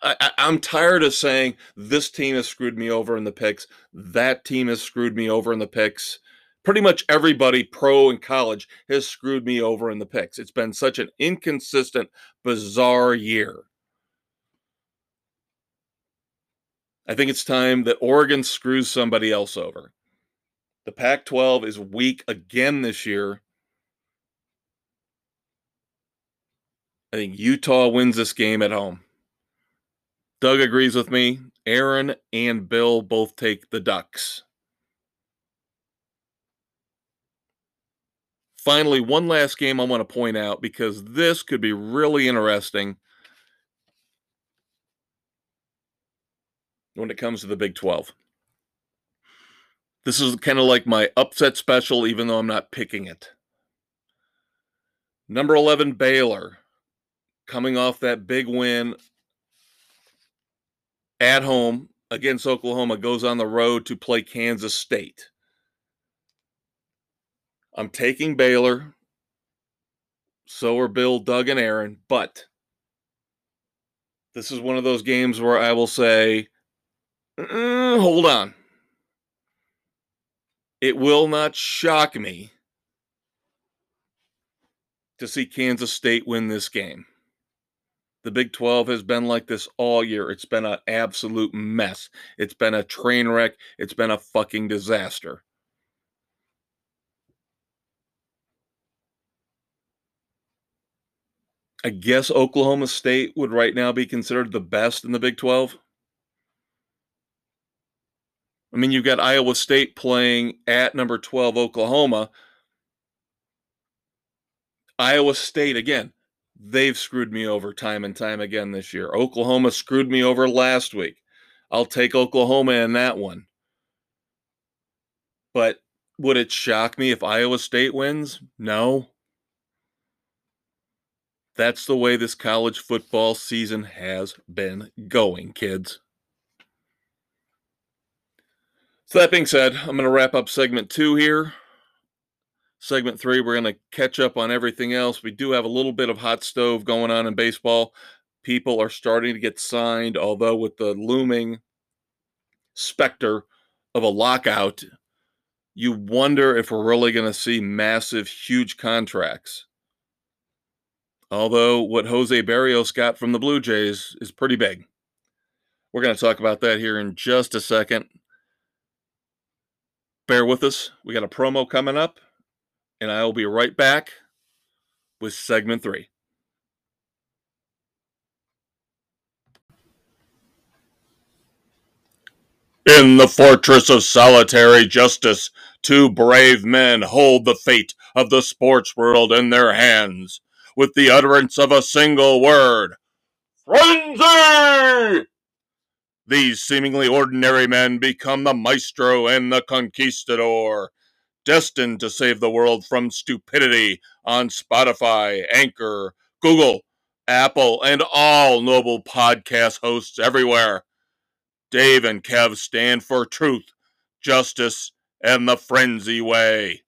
Speaker 1: I, am tired of saying this team has screwed me over in the picks. That team has screwed me over in the picks. Pretty much everybody, pro and college, has screwed me over in the picks. It's been such an inconsistent, bizarre year. I think it's time that Oregon screws somebody else over. The Pac 12 is weak again this year. I think Utah wins this game at home. Doug agrees with me. Aaron and Bill both take the Ducks. Finally, one last game I want to point out because this could be really interesting when it comes to the Big 12. This is kind of like my upset special, even though I'm not picking it. Number 11, Baylor coming off that big win at home against Oklahoma, goes on the road to play Kansas State. I'm taking Baylor. So are Bill, Doug, and Aaron. But this is one of those games where I will say, uh, hold on. It will not shock me to see Kansas State win this game. The Big 12 has been like this all year. It's been an absolute mess. It's been a train wreck. It's been a fucking disaster. I guess Oklahoma State would right now be considered the best in the Big 12. I mean, you've got Iowa State playing at number 12 Oklahoma. Iowa State, again, they've screwed me over time and time again this year. Oklahoma screwed me over last week. I'll take Oklahoma in that one. But would it shock me if Iowa State wins? No. That's the way this college football season has been going, kids. So, that being said, I'm going to wrap up segment two here. Segment three, we're going to catch up on everything else. We do have a little bit of hot stove going on in baseball. People are starting to get signed, although with the looming specter of a lockout, you wonder if we're really going to see massive, huge contracts. Although what Jose Berrios got from the Blue Jays is pretty big. We're going to talk about that here in just a second. Bear with us. We got a promo coming up, and I will be right back with segment three. In the fortress of solitary justice, two brave men hold the fate of the sports world in their hands with the utterance of a single word Frenzy! These seemingly ordinary men become the maestro and the conquistador, destined to save the world from stupidity on Spotify, Anchor, Google, Apple, and all noble podcast hosts everywhere. Dave and Kev stand for truth, justice, and the frenzy way.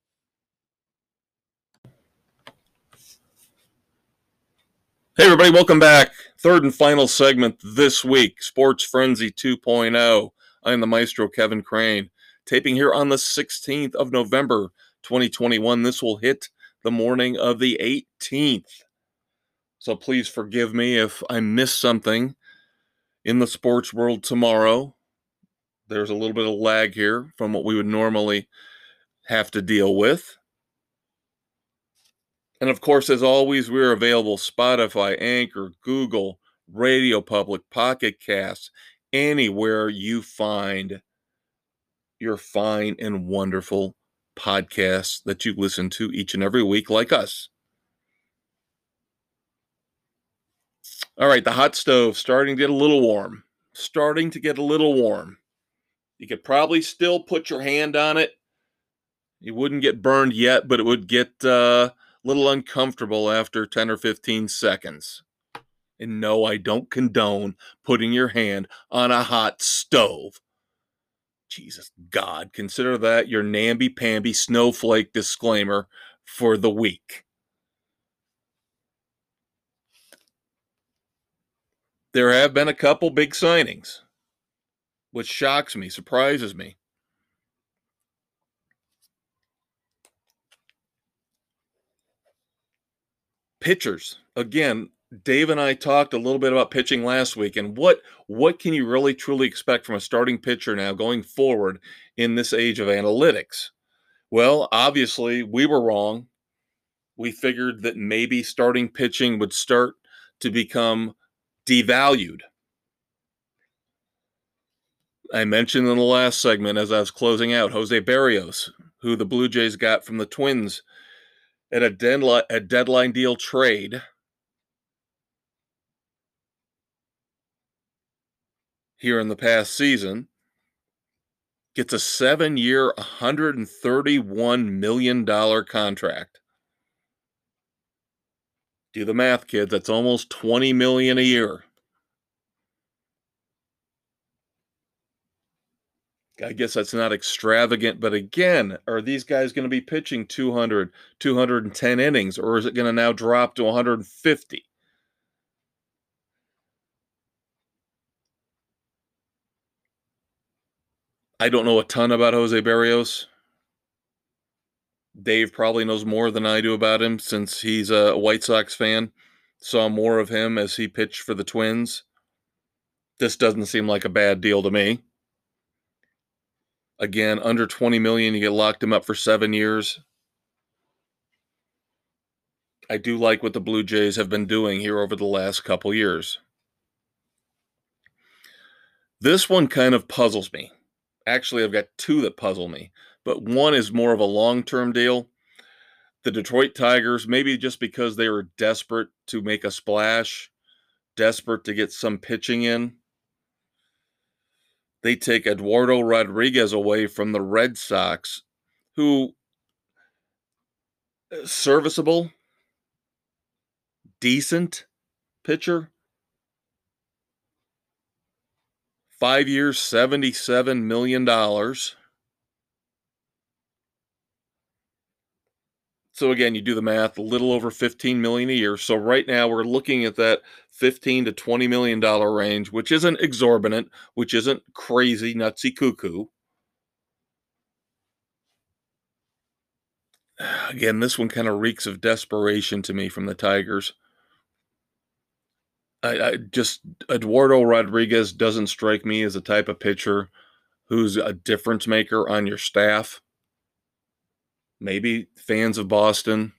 Speaker 1: Hey, everybody, welcome back. Third and final segment this week Sports Frenzy 2.0. I am the maestro, Kevin Crane, taping here on the 16th of November, 2021. This will hit the morning of the 18th. So please forgive me if I miss something in the sports world tomorrow. There's a little bit of lag here from what we would normally have to deal with. And of course, as always, we're available Spotify, Anchor, Google, Radio Public, Pocket Casts, anywhere you find your fine and wonderful podcasts that you listen to each and every week, like us. All right, the hot stove starting to get a little warm. Starting to get a little warm. You could probably still put your hand on it. You wouldn't get burned yet, but it would get uh, a little uncomfortable after 10 or 15 seconds. And no, I don't condone putting your hand on a hot stove. Jesus God, consider that your namby-pamby snowflake disclaimer for the week. there have been a couple big signings, which shocks me, surprises me. Pitchers, again, Dave and I talked a little bit about pitching last week, and what what can you really truly expect from a starting pitcher now going forward in this age of analytics? Well, obviously, we were wrong. We figured that maybe starting pitching would start to become devalued. I mentioned in the last segment as I was closing out Jose Berrios, who the Blue Jays got from the Twins at a deadline, a deadline deal trade. Here in the past season, gets a seven year, $131 million contract. Do the math, kids. That's almost 20 million a year. I guess that's not extravagant, but again, are these guys going to be pitching 200, 210 innings, or is it going to now drop to 150? I don't know a ton about Jose Berrios. Dave probably knows more than I do about him since he's a White Sox fan. Saw more of him as he pitched for the Twins. This doesn't seem like a bad deal to me. Again, under 20 million, you get locked him up for seven years. I do like what the Blue Jays have been doing here over the last couple years. This one kind of puzzles me. Actually, I've got two that puzzle me but one is more of a long term deal. The Detroit Tigers, maybe just because they were desperate to make a splash, desperate to get some pitching in, they take Eduardo Rodriguez away from the Red Sox, who uh, serviceable, decent pitcher. Five years, $77 million. So again, you do the math, a little over 15 million a year. So right now we're looking at that 15 to 20 million dollar range, which isn't exorbitant, which isn't crazy, nutsy cuckoo. Again, this one kind of reeks of desperation to me from the Tigers. I, I just Eduardo Rodriguez doesn't strike me as a type of pitcher who's a difference maker on your staff. Maybe fans of Boston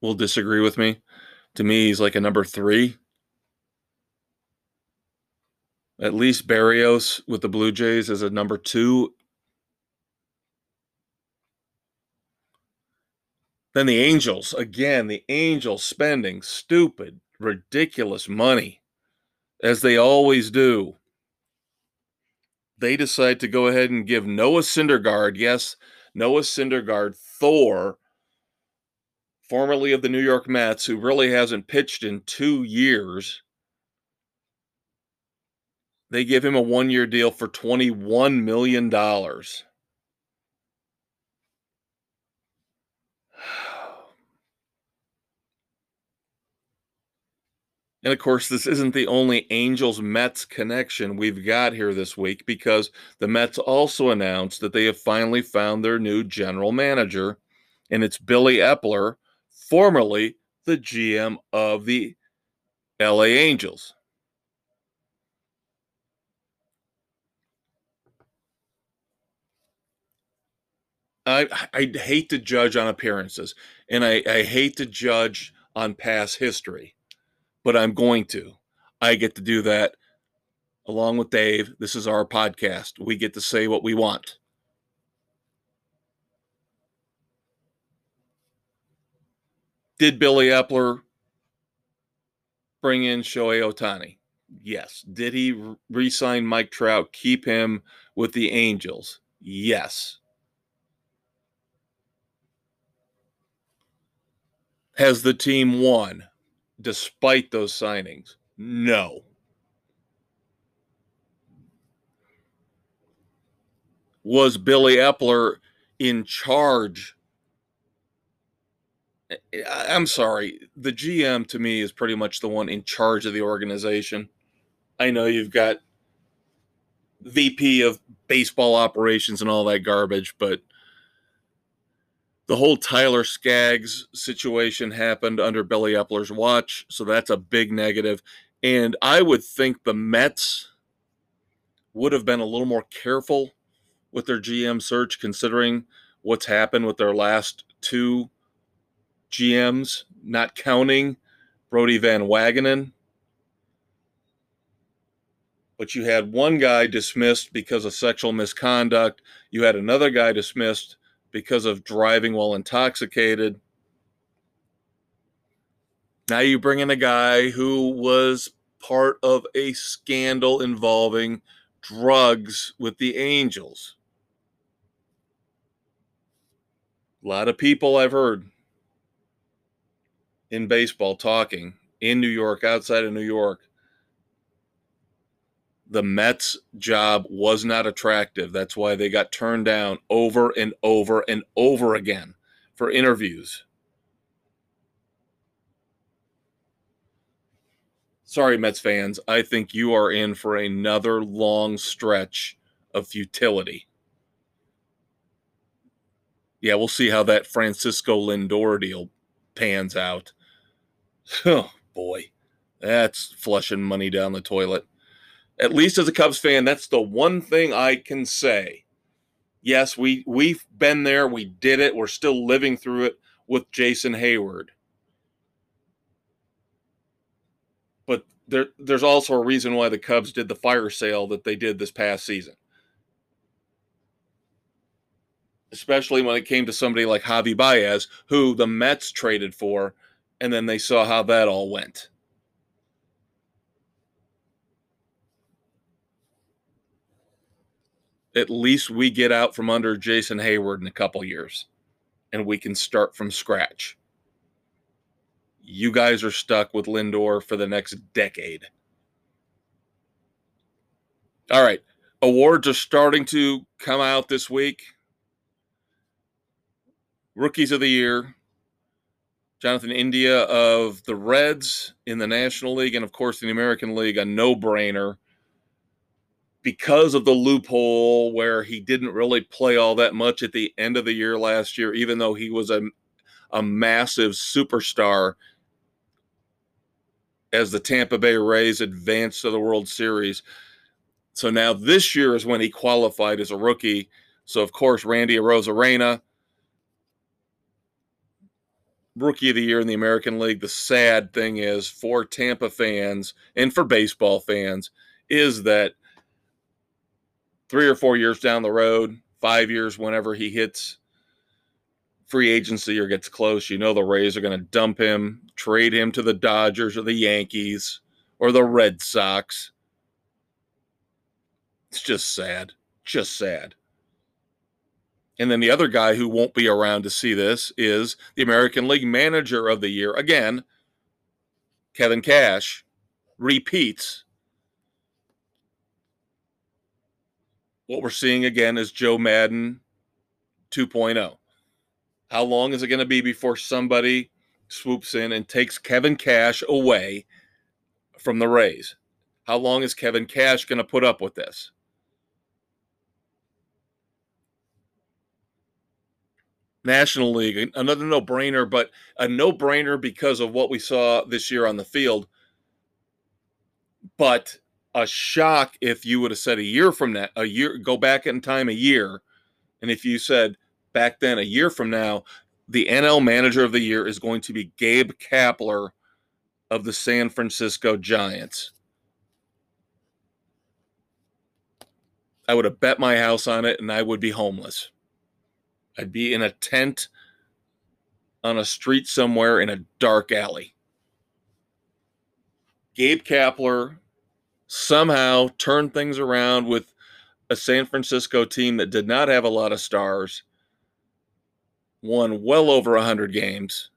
Speaker 1: will disagree with me. To me, he's like a number three. At least Berrios with the Blue Jays is a number two. Then the Angels, again, the Angels spending stupid, ridiculous money, as they always do. They decide to go ahead and give Noah Syndergaard, yes, Noah Syndergaard, Thor, formerly of the New York Mets, who really hasn't pitched in two years. They give him a one year deal for $21 million. And of course, this isn't the only Angels Mets connection we've got here this week because the Mets also announced that they have finally found their new general manager, and it's Billy Eppler, formerly the GM of the LA Angels. I, I hate to judge on appearances, and I, I hate to judge on past history but I'm going to. I get to do that along with Dave. This is our podcast. We get to say what we want. Did Billy Eppler bring in Shohei Ohtani? Yes. Did he re sign Mike Trout, keep him with the Angels? Yes. Has the team won? Despite those signings? No. Was Billy Eppler in charge? I'm sorry. The GM to me is pretty much the one in charge of the organization. I know you've got VP of baseball operations and all that garbage, but the whole Tyler Skaggs situation happened under Billy Eppler's watch, so that's a big negative. And I would think the Mets would have been a little more careful with their GM search, considering what's happened with their last two GMs, not counting Brodie Van Wagenen. But you had one guy dismissed because of sexual misconduct. You had another guy dismissed because of driving while intoxicated. Now you bring in a guy who was part of a scandal involving drugs with the Angels. A lot of people I've heard in baseball talking in New York, outside of New York, the Mets job was not attractive. That's why they got turned down over and over and over again for interviews. Sorry, Mets fans. I think you are in for another long stretch of futility. Yeah, we'll see how that Francisco Lindor deal pans out. Oh, boy. That's flushing money down the toilet at least as a Cubs fan, that's the one thing I can say. Yes, we we've been there, we did it, we're still living through it with Jason Heyward. But there there's also a reason why the Cubs did the fire sale that they did this past season. Especially when it came to somebody like Javi Baez, who the Mets traded for, and then they saw how that all went. At least we get out from under Jason Heyward in a couple years and we can start from scratch. You guys are stuck with Lindor for the next decade. All right. Awards are starting to come out this week. Rookies of the Year. Jonathan India of the Reds in the National League and, of course, in the American League, a no brainer because of the loophole where he didn't really play all that much at the end of the year last year, even though he was a, a massive superstar as the Tampa Bay Rays advanced to the World Series. So now this year is when he qualified as a rookie. So, of course, Randy Arozarena rookie of the year in the American League. The sad thing is for Tampa fans and for baseball fans is that three or four years down the road, five years, whenever he hits free agency or gets close, you know the Rays are going to dump him, trade him to the Dodgers or the Yankees or the Red Sox. It's just sad. Just sad. And then the other guy who won't be around to see this is the American League Manager of the Year. Again, Kevin Cash repeats. What we're seeing again is Joe Maddon 2.0. How long is it going to be before somebody swoops in and takes Kevin Cash away from the Rays? How long is Kevin Cash going to put up with this? National League, another no brainer, but a no brainer because of what we saw this year on the field. But a shock if you would have said a year from that, a year, go back in time a year. And if you said back then, a year from now, the NL manager of the year is going to be Gabe Kapler of the San Francisco Giants. I would have bet my house on it and I would be homeless. I'd be in a tent on a street somewhere in a dark alley. Gabe Kapler somehow turned things around with a San Francisco team that did not have a lot of stars, won well over 100 games.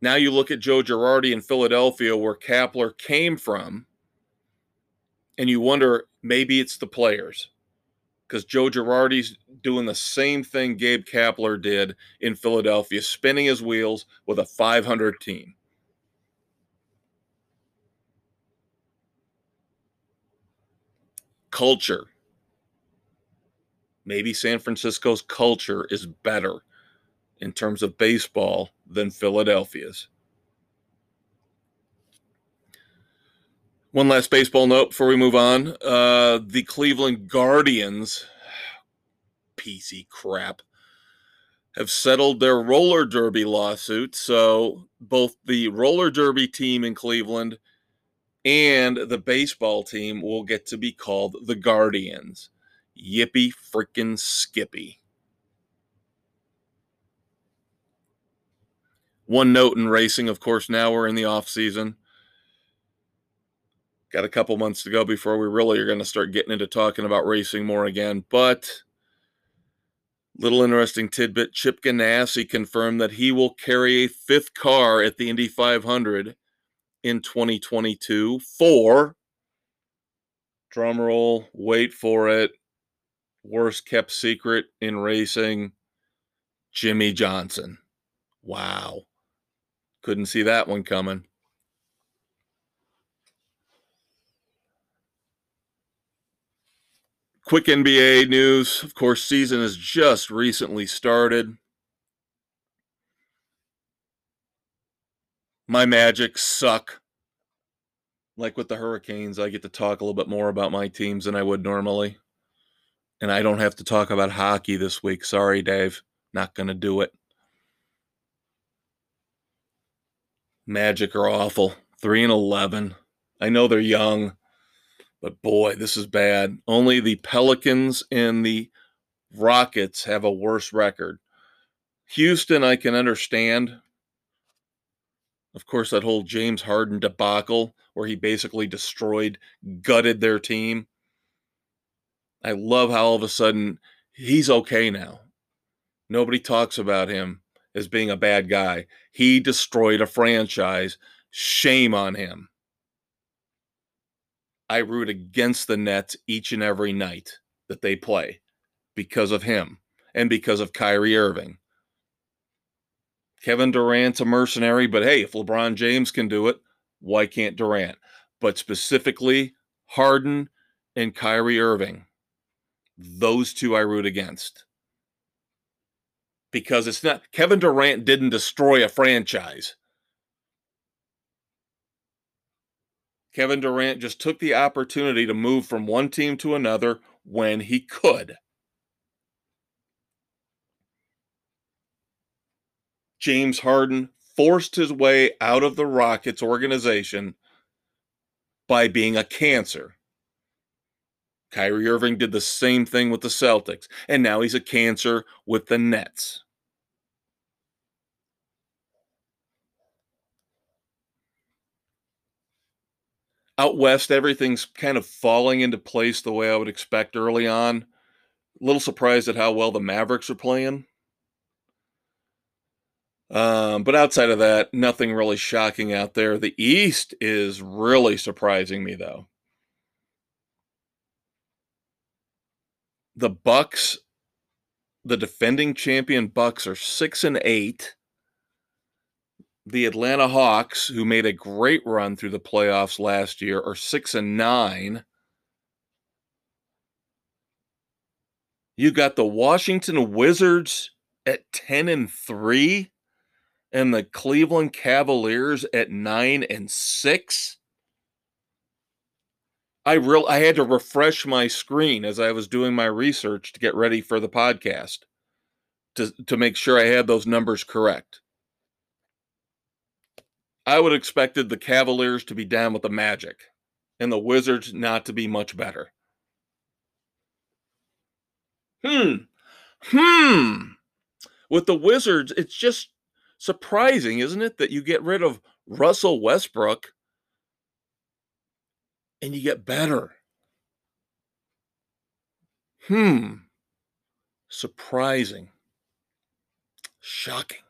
Speaker 1: Now you look at Joe Girardi in Philadelphia, where Kapler came from, and you wonder maybe it's the players because Joe Girardi's doing the same thing Gabe Kapler did in Philadelphia, spinning his wheels with a 500 team. Culture. Maybe San Francisco's culture is better in terms of baseball than Philadelphia's. One last baseball note before we move on. Uh, the Cleveland Guardians, PC crap, have settled their roller derby lawsuit. So both the roller derby team in Cleveland and the baseball team will get to be called the Guardians. Yippee freaking Skippy. One note in racing, of course, now we're in the off season got a couple months to go before we really are going to start getting into talking about racing more again. But little interesting tidbit: Chip Ganassi confirmed that he will carry a fifth car at the Indy 500 in 2022 for drumroll, wait for it, worst kept secret in racing, Jimmie Johnson. Wow. Couldn't see that one coming. Quick NBA news. Of course, season has just recently started. My Magic suck. Like with the Hurricanes, I get to talk a little bit more about my teams than I would normally. And I don't have to talk about hockey this week. Sorry, Dave. Not going to do it. Magic are awful. 3 and 11. I know they're young. But boy, this is bad. Only the Pelicans and the Rockets have a worse record. Houston, I can understand. Of course, that whole James Harden debacle where he basically destroyed, gutted their team. I love how all of a sudden he's okay now. Nobody talks about him as being a bad guy. He destroyed a franchise. Shame on him. I root against the Nets each and every night that they play because of him and because of Kyrie Irving. Kevin Durant's a mercenary, but hey, if LeBron James can do it, why can't Durant? But specifically, Harden and Kyrie Irving, those two I root against. Because it's not, Kevin Durant didn't destroy a franchise. Kevin Durant just took the opportunity to move from one team to another when he could. James Harden forced his way out of the Rockets organization by being a cancer. Kyrie Irving did the same thing with the Celtics, and now he's a cancer with the Nets. Out west, everything's kind of falling into place the way I would expect early on. A little surprised at how well the Mavericks are playing. Um, but outside of that, nothing really shocking out there. The East is really surprising me, though. The Bucks, the defending champion Bucks, are six and eight the Atlanta Hawks, who made a great run through the playoffs last year, are six and nine. You got the Washington Wizards at 10 and 3 and the Cleveland Cavaliers at 9 and 6. I real I had to refresh my screen as I was doing my research to get ready for the podcast to to make sure I had those numbers correct. I would have expected the Cavaliers to be down with the Magic and the Wizards not to be much better. Hmm. Hmm. With the Wizards, it's just surprising, isn't it, that you get rid of Russell Westbrook and you get better. Hmm. Surprising. Shocking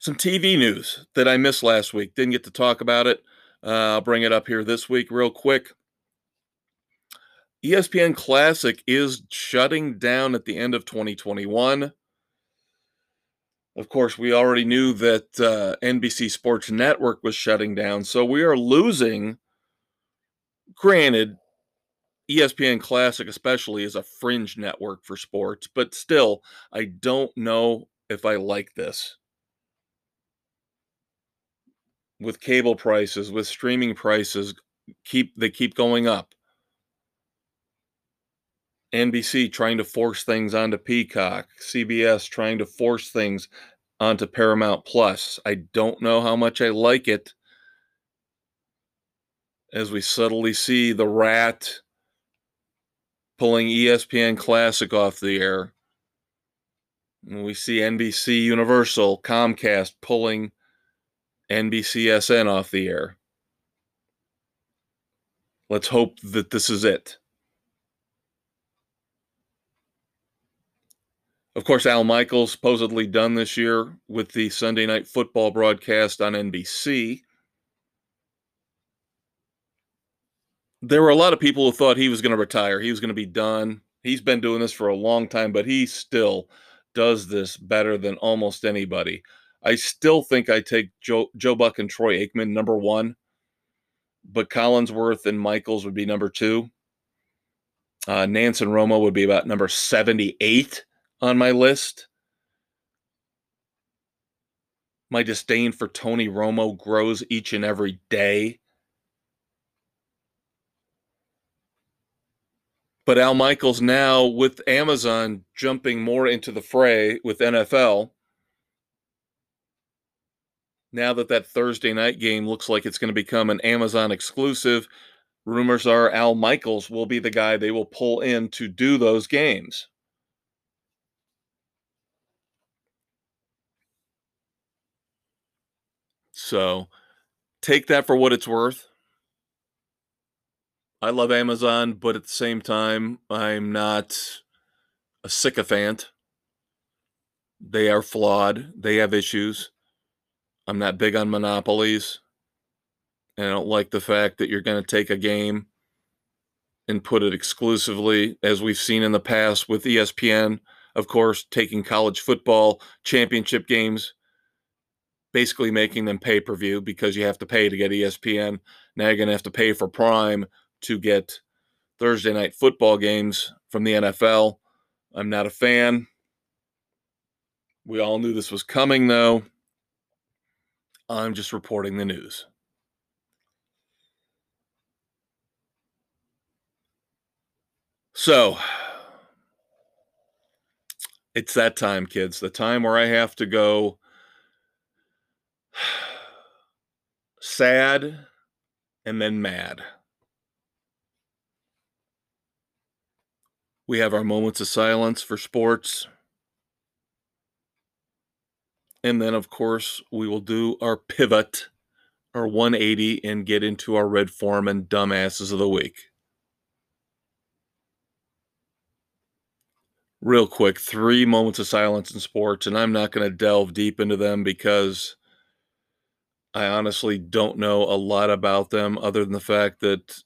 Speaker 1: some TV news that I missed last week. Didn't get to talk about it. Uh, I'll bring it up here this week, real quick. ESPN Classic is shutting down at the end of 2021. Of course, we already knew that uh, NBC Sports Network was shutting down, so we are losing. Granted, ESPN Classic, especially, is a fringe network for sports, but still, I don't know if I like this with cable prices, with streaming prices, keep they keep going up. NBC trying to force things onto Peacock, CBS trying to force things onto Paramount Plus. I don't know how much I like it as we subtly see the rat pulling ESPN Classic off the air. And we see NBC Universal, Comcast pulling NBCSN off the air. Let's hope that this is it. Of course, Al Michaels supposedly done this year with the Sunday night football broadcast on NBC. There were a lot of people who thought he was going to retire. He was going to be done. He's been doing this for a long time, but he still does this better than almost anybody. I still think I take Joe Joe Buck and Troy Aikman number one, but Collinsworth and Michaels would be number two. Uh, Nantz and Romo would be about number 78 on my list. My disdain for Tony Romo grows each and every day. But Al Michaels now, with Amazon jumping more into the fray with NFL, now that that Thursday night game looks like it's going to become an Amazon exclusive, rumors are Al Michaels will be the guy they will pull in to do those games. So take that for what it's worth. I love Amazon, but at the same time, I'm not a sycophant. They are flawed, they have issues. I'm not big on monopolies. And I don't like the fact that you're going to take a game and put it exclusively, as we've seen in the past with ESPN, of course, taking college football championship games, basically making them pay per view because you have to pay to get ESPN. Now you're going to have to pay for Prime to get Thursday night football games from the NFL. I'm not a fan. We all knew this was coming, though. I'm just reporting the news. So, it's that time, kids. The time where I have to go sad and then mad. We have our moments of silence for sports. And then, of course, we will do our pivot, our 180, and get into our Red Forman dumbasses of the week. Real quick, three moments of silence in sports, and I'm not going to delve deep into them because I honestly don't know a lot about them other than the fact that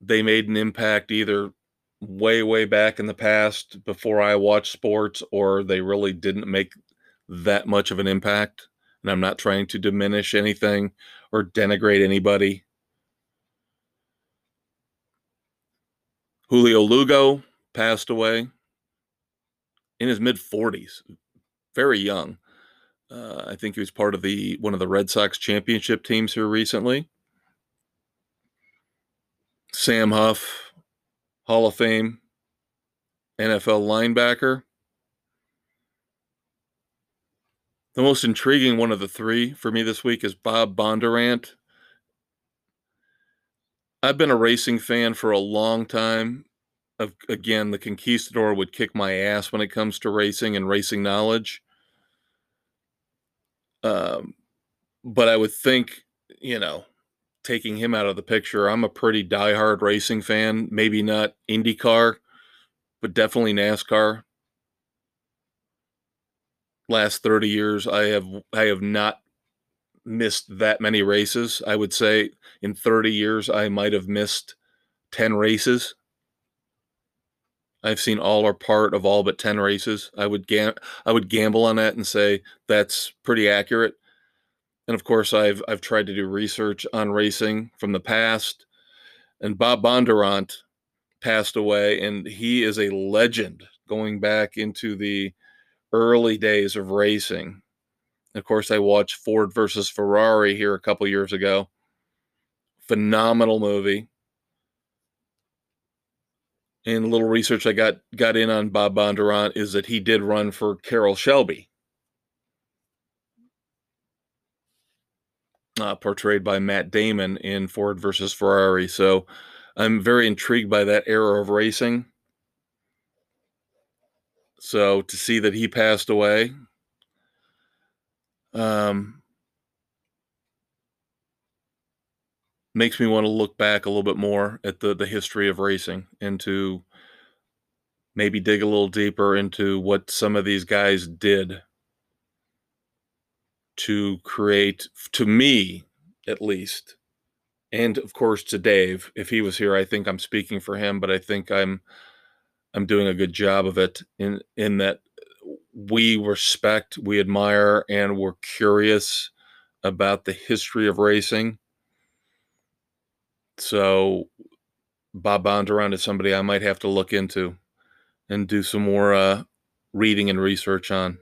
Speaker 1: they made an impact either way, way back in the past before I watched sports, or they really didn't make that much of an impact. And I'm not trying to diminish anything or denigrate anybody. Julio Lugo passed away in his mid 40s, very young. Uh, I think he was part of the one of the Red Sox championship teams here recently. Sam Huff, Hall of Fame, NFL linebacker. The most intriguing one of the three for me this week is Bob Bondurant. I've been a racing fan for a long time. Again, the Conquistador would kick my ass when it comes to racing and racing knowledge. Um, but I would think, you know, taking him out of the picture, I'm a pretty diehard racing fan. Maybe not IndyCar, but definitely NASCAR. Last 30 years, I have I have not missed that many races. I would say in 30 years, I might have missed 10 races. I've seen all or part of all but 10 races. I would gam- I would gamble on that and say that's pretty accurate. And of course, I've I've tried to do research on racing from the past. And Bob Bondurant passed away, and he is a legend going back into the early days of racing. Of course, I watched Ford versus Ferrari here a couple years ago. Phenomenal movie and a little research I got got in on Bob Bondurant is that he did run for Carroll Shelby, uh, portrayed by Matt Damon in Ford versus Ferrari. So I'm very intrigued by that era of racing. So to see that he passed away, um, makes me want to look back a little bit more at the the history of racing and to maybe dig a little deeper into what some of these guys did to create to me at least and of course to Dave if he was here I think I'm speaking for him but I think I'm I'm doing a good job of it in in that we respect we admire and we're curious about the history of racing so Bob Bondurant is somebody I might have to look into and do some more uh, reading and research on.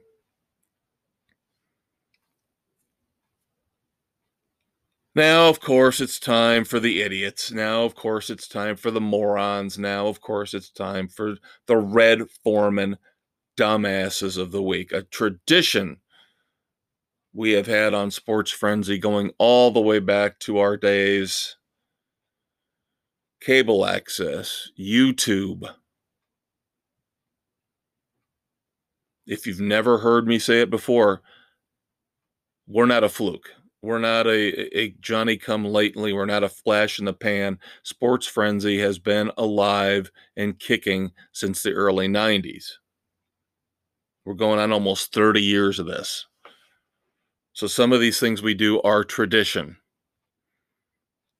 Speaker 1: Now, of course, it's time for the idiots. Now, of course, it's time for the morons. Now, of course, it's time for the Red Forman dumbasses of the week, a tradition we have had on Sports Frenzy going all the way back to our days cable access, YouTube. If you've never heard me say it before, we're not a fluke. We're not a, a Johnny come lately. We're not a flash in the pan. Sports Frenzy has been alive and kicking since the early 90s. We're going on almost 30 years of this. So some of these things we do are tradition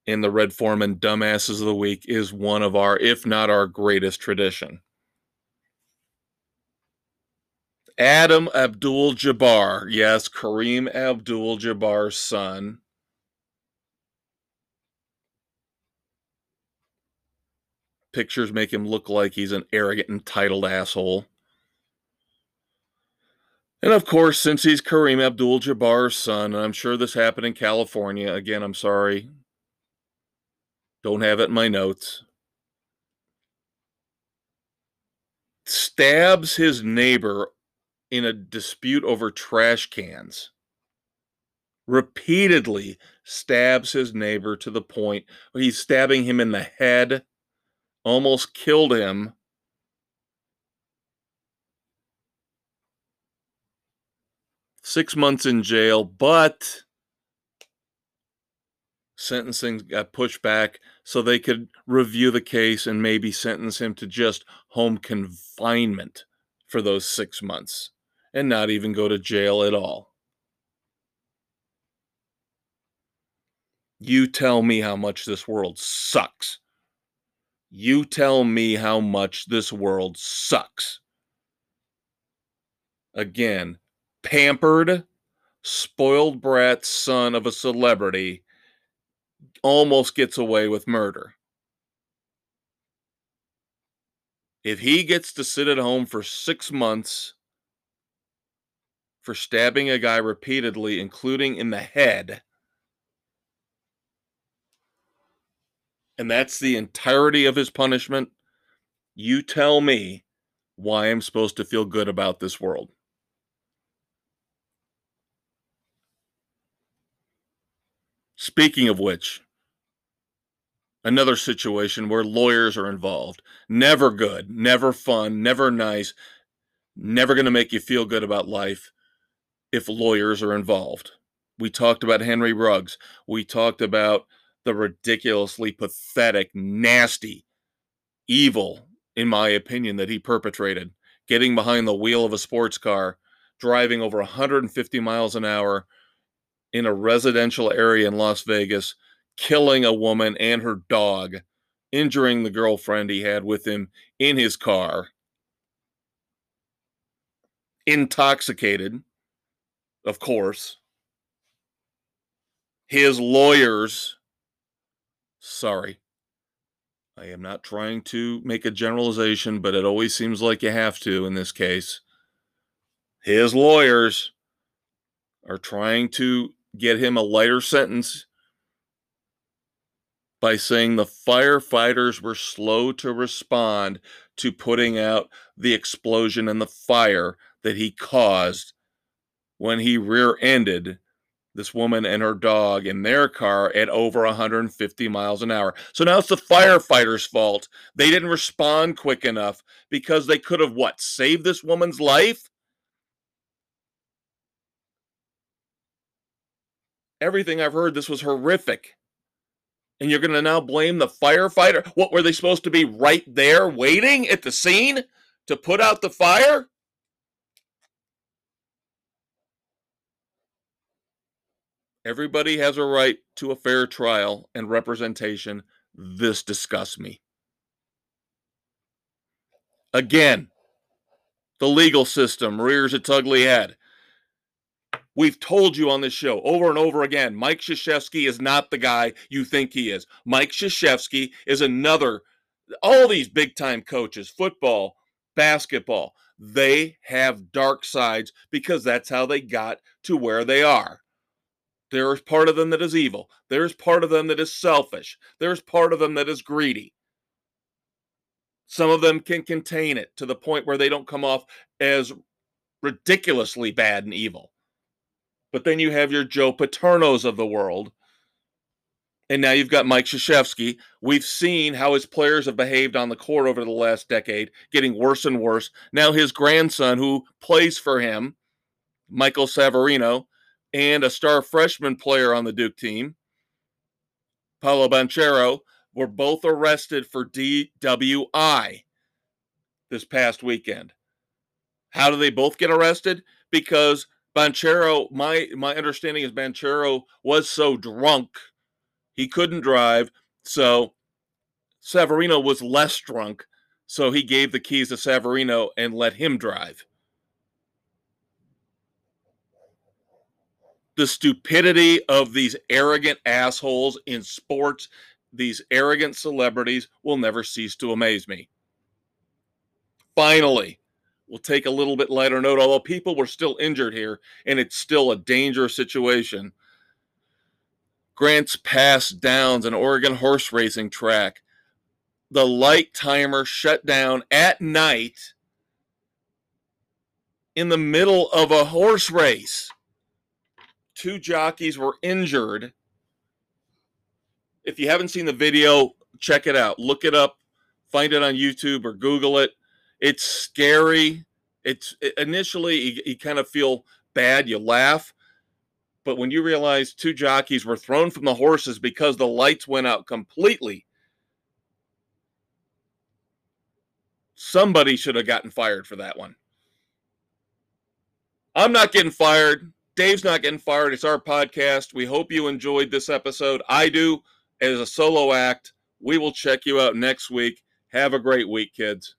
Speaker 1: in the Red Forman Dumbasses of the Week is one of our, if not our greatest tradition. Adam Abdul Jabbar. Yes, Kareem Abdul Jabbar's son. Pictures make him look like he's an arrogant, entitled asshole. And of course, since he's Kareem Abdul Jabbar's son, and I'm sure this happened in California, again, I'm sorry. Don't have it in my notes. Stabs his neighbor in a dispute over trash cans. Repeatedly stabs his neighbor to the point where he's stabbing him in the head, almost killed him. Six months in jail, but sentencing got pushed back so they could review the case and maybe sentence him to just home confinement for those six months and not even go to jail at all. You tell me how much this world sucks. You tell me how much this world sucks. Again, pampered, spoiled brat son of a celebrity almost gets away with murder. If he gets to sit at home for six months for stabbing a guy repeatedly, including in the head, and that's the entirety of his punishment, you tell me why I'm supposed to feel good about this world. Speaking of which, another situation where lawyers are involved. Never good, never fun, never nice, never going to make you feel good about life if lawyers are involved. We talked about Henry Ruggs. We talked about the ridiculously pathetic, nasty, evil, in my opinion, that he perpetrated, getting behind the wheel of a sports car, driving over 150 miles an hour in a residential area in Las Vegas, killing a woman and her dog, injuring the girlfriend he had with him in his car, intoxicated, of course. His lawyers, sorry, I am not trying to make a generalization, but it always seems like you have to in this case. His lawyers are trying to get him a lighter sentence by saying the firefighters were slow to respond to putting out the explosion and the fire that he caused when he rear ended this woman and her dog in their car at over 150 miles an hour. So now it's the firefighters' fault. They didn't respond quick enough because they could have what? Saved this woman's life? Everything I've heard this was horrific. And you're going to now blame the firefighter? What were they supposed to be right there waiting at the scene to put out the fire? Everybody has a right to a fair trial and representation. This disgusts me. Again, the legal system rears its ugly head. We've told you on this show over and over again Mike Krzyzewski is not the guy you think he is. Mike Krzyzewski is another, all these big time coaches, football, basketball, they have dark sides because that's how they got to where they are. There is part of them that is evil. There's part of them that is selfish. There's part of them that is greedy. Some of them can contain it to the point where they don't come off as ridiculously bad and evil. But then you have your Joe Paternos of the world. And now you've got Mike Krzyzewski. We've seen how his players have behaved on the court over the last decade, getting worse and worse. Now his grandson, who plays for him, Michael Savarino, and a star freshman player on the Duke team, Paolo Banchero, were both arrested for DWI this past weekend. How do they both get arrested? Because Banchero, my my understanding is Banchero was so drunk he couldn't drive, so Savarino was less drunk, so he gave the keys to Savarino and let him drive. The stupidity of these arrogant assholes in sports, these arrogant celebrities will never cease to amaze me. Finally, we'll take a little bit lighter note, although people were still injured here and it's still a dangerous situation. Grants Pass Downs, an Oregon horse racing track. The light timer shut down at night in the middle of a horse race. Two jockeys were injured. If you haven't seen the video, check it out. Look it up, find it on YouTube or Google it. It's scary. It's initially you, you kind of feel bad, you laugh, but when you realize two jockeys were thrown from the horses because the lights went out completely, somebody should have gotten fired for that one. I'm not getting fired. Dave's not getting fired. It's our podcast. We hope you enjoyed this episode. I do as a solo act. We will check you out next week. Have a great week, kids.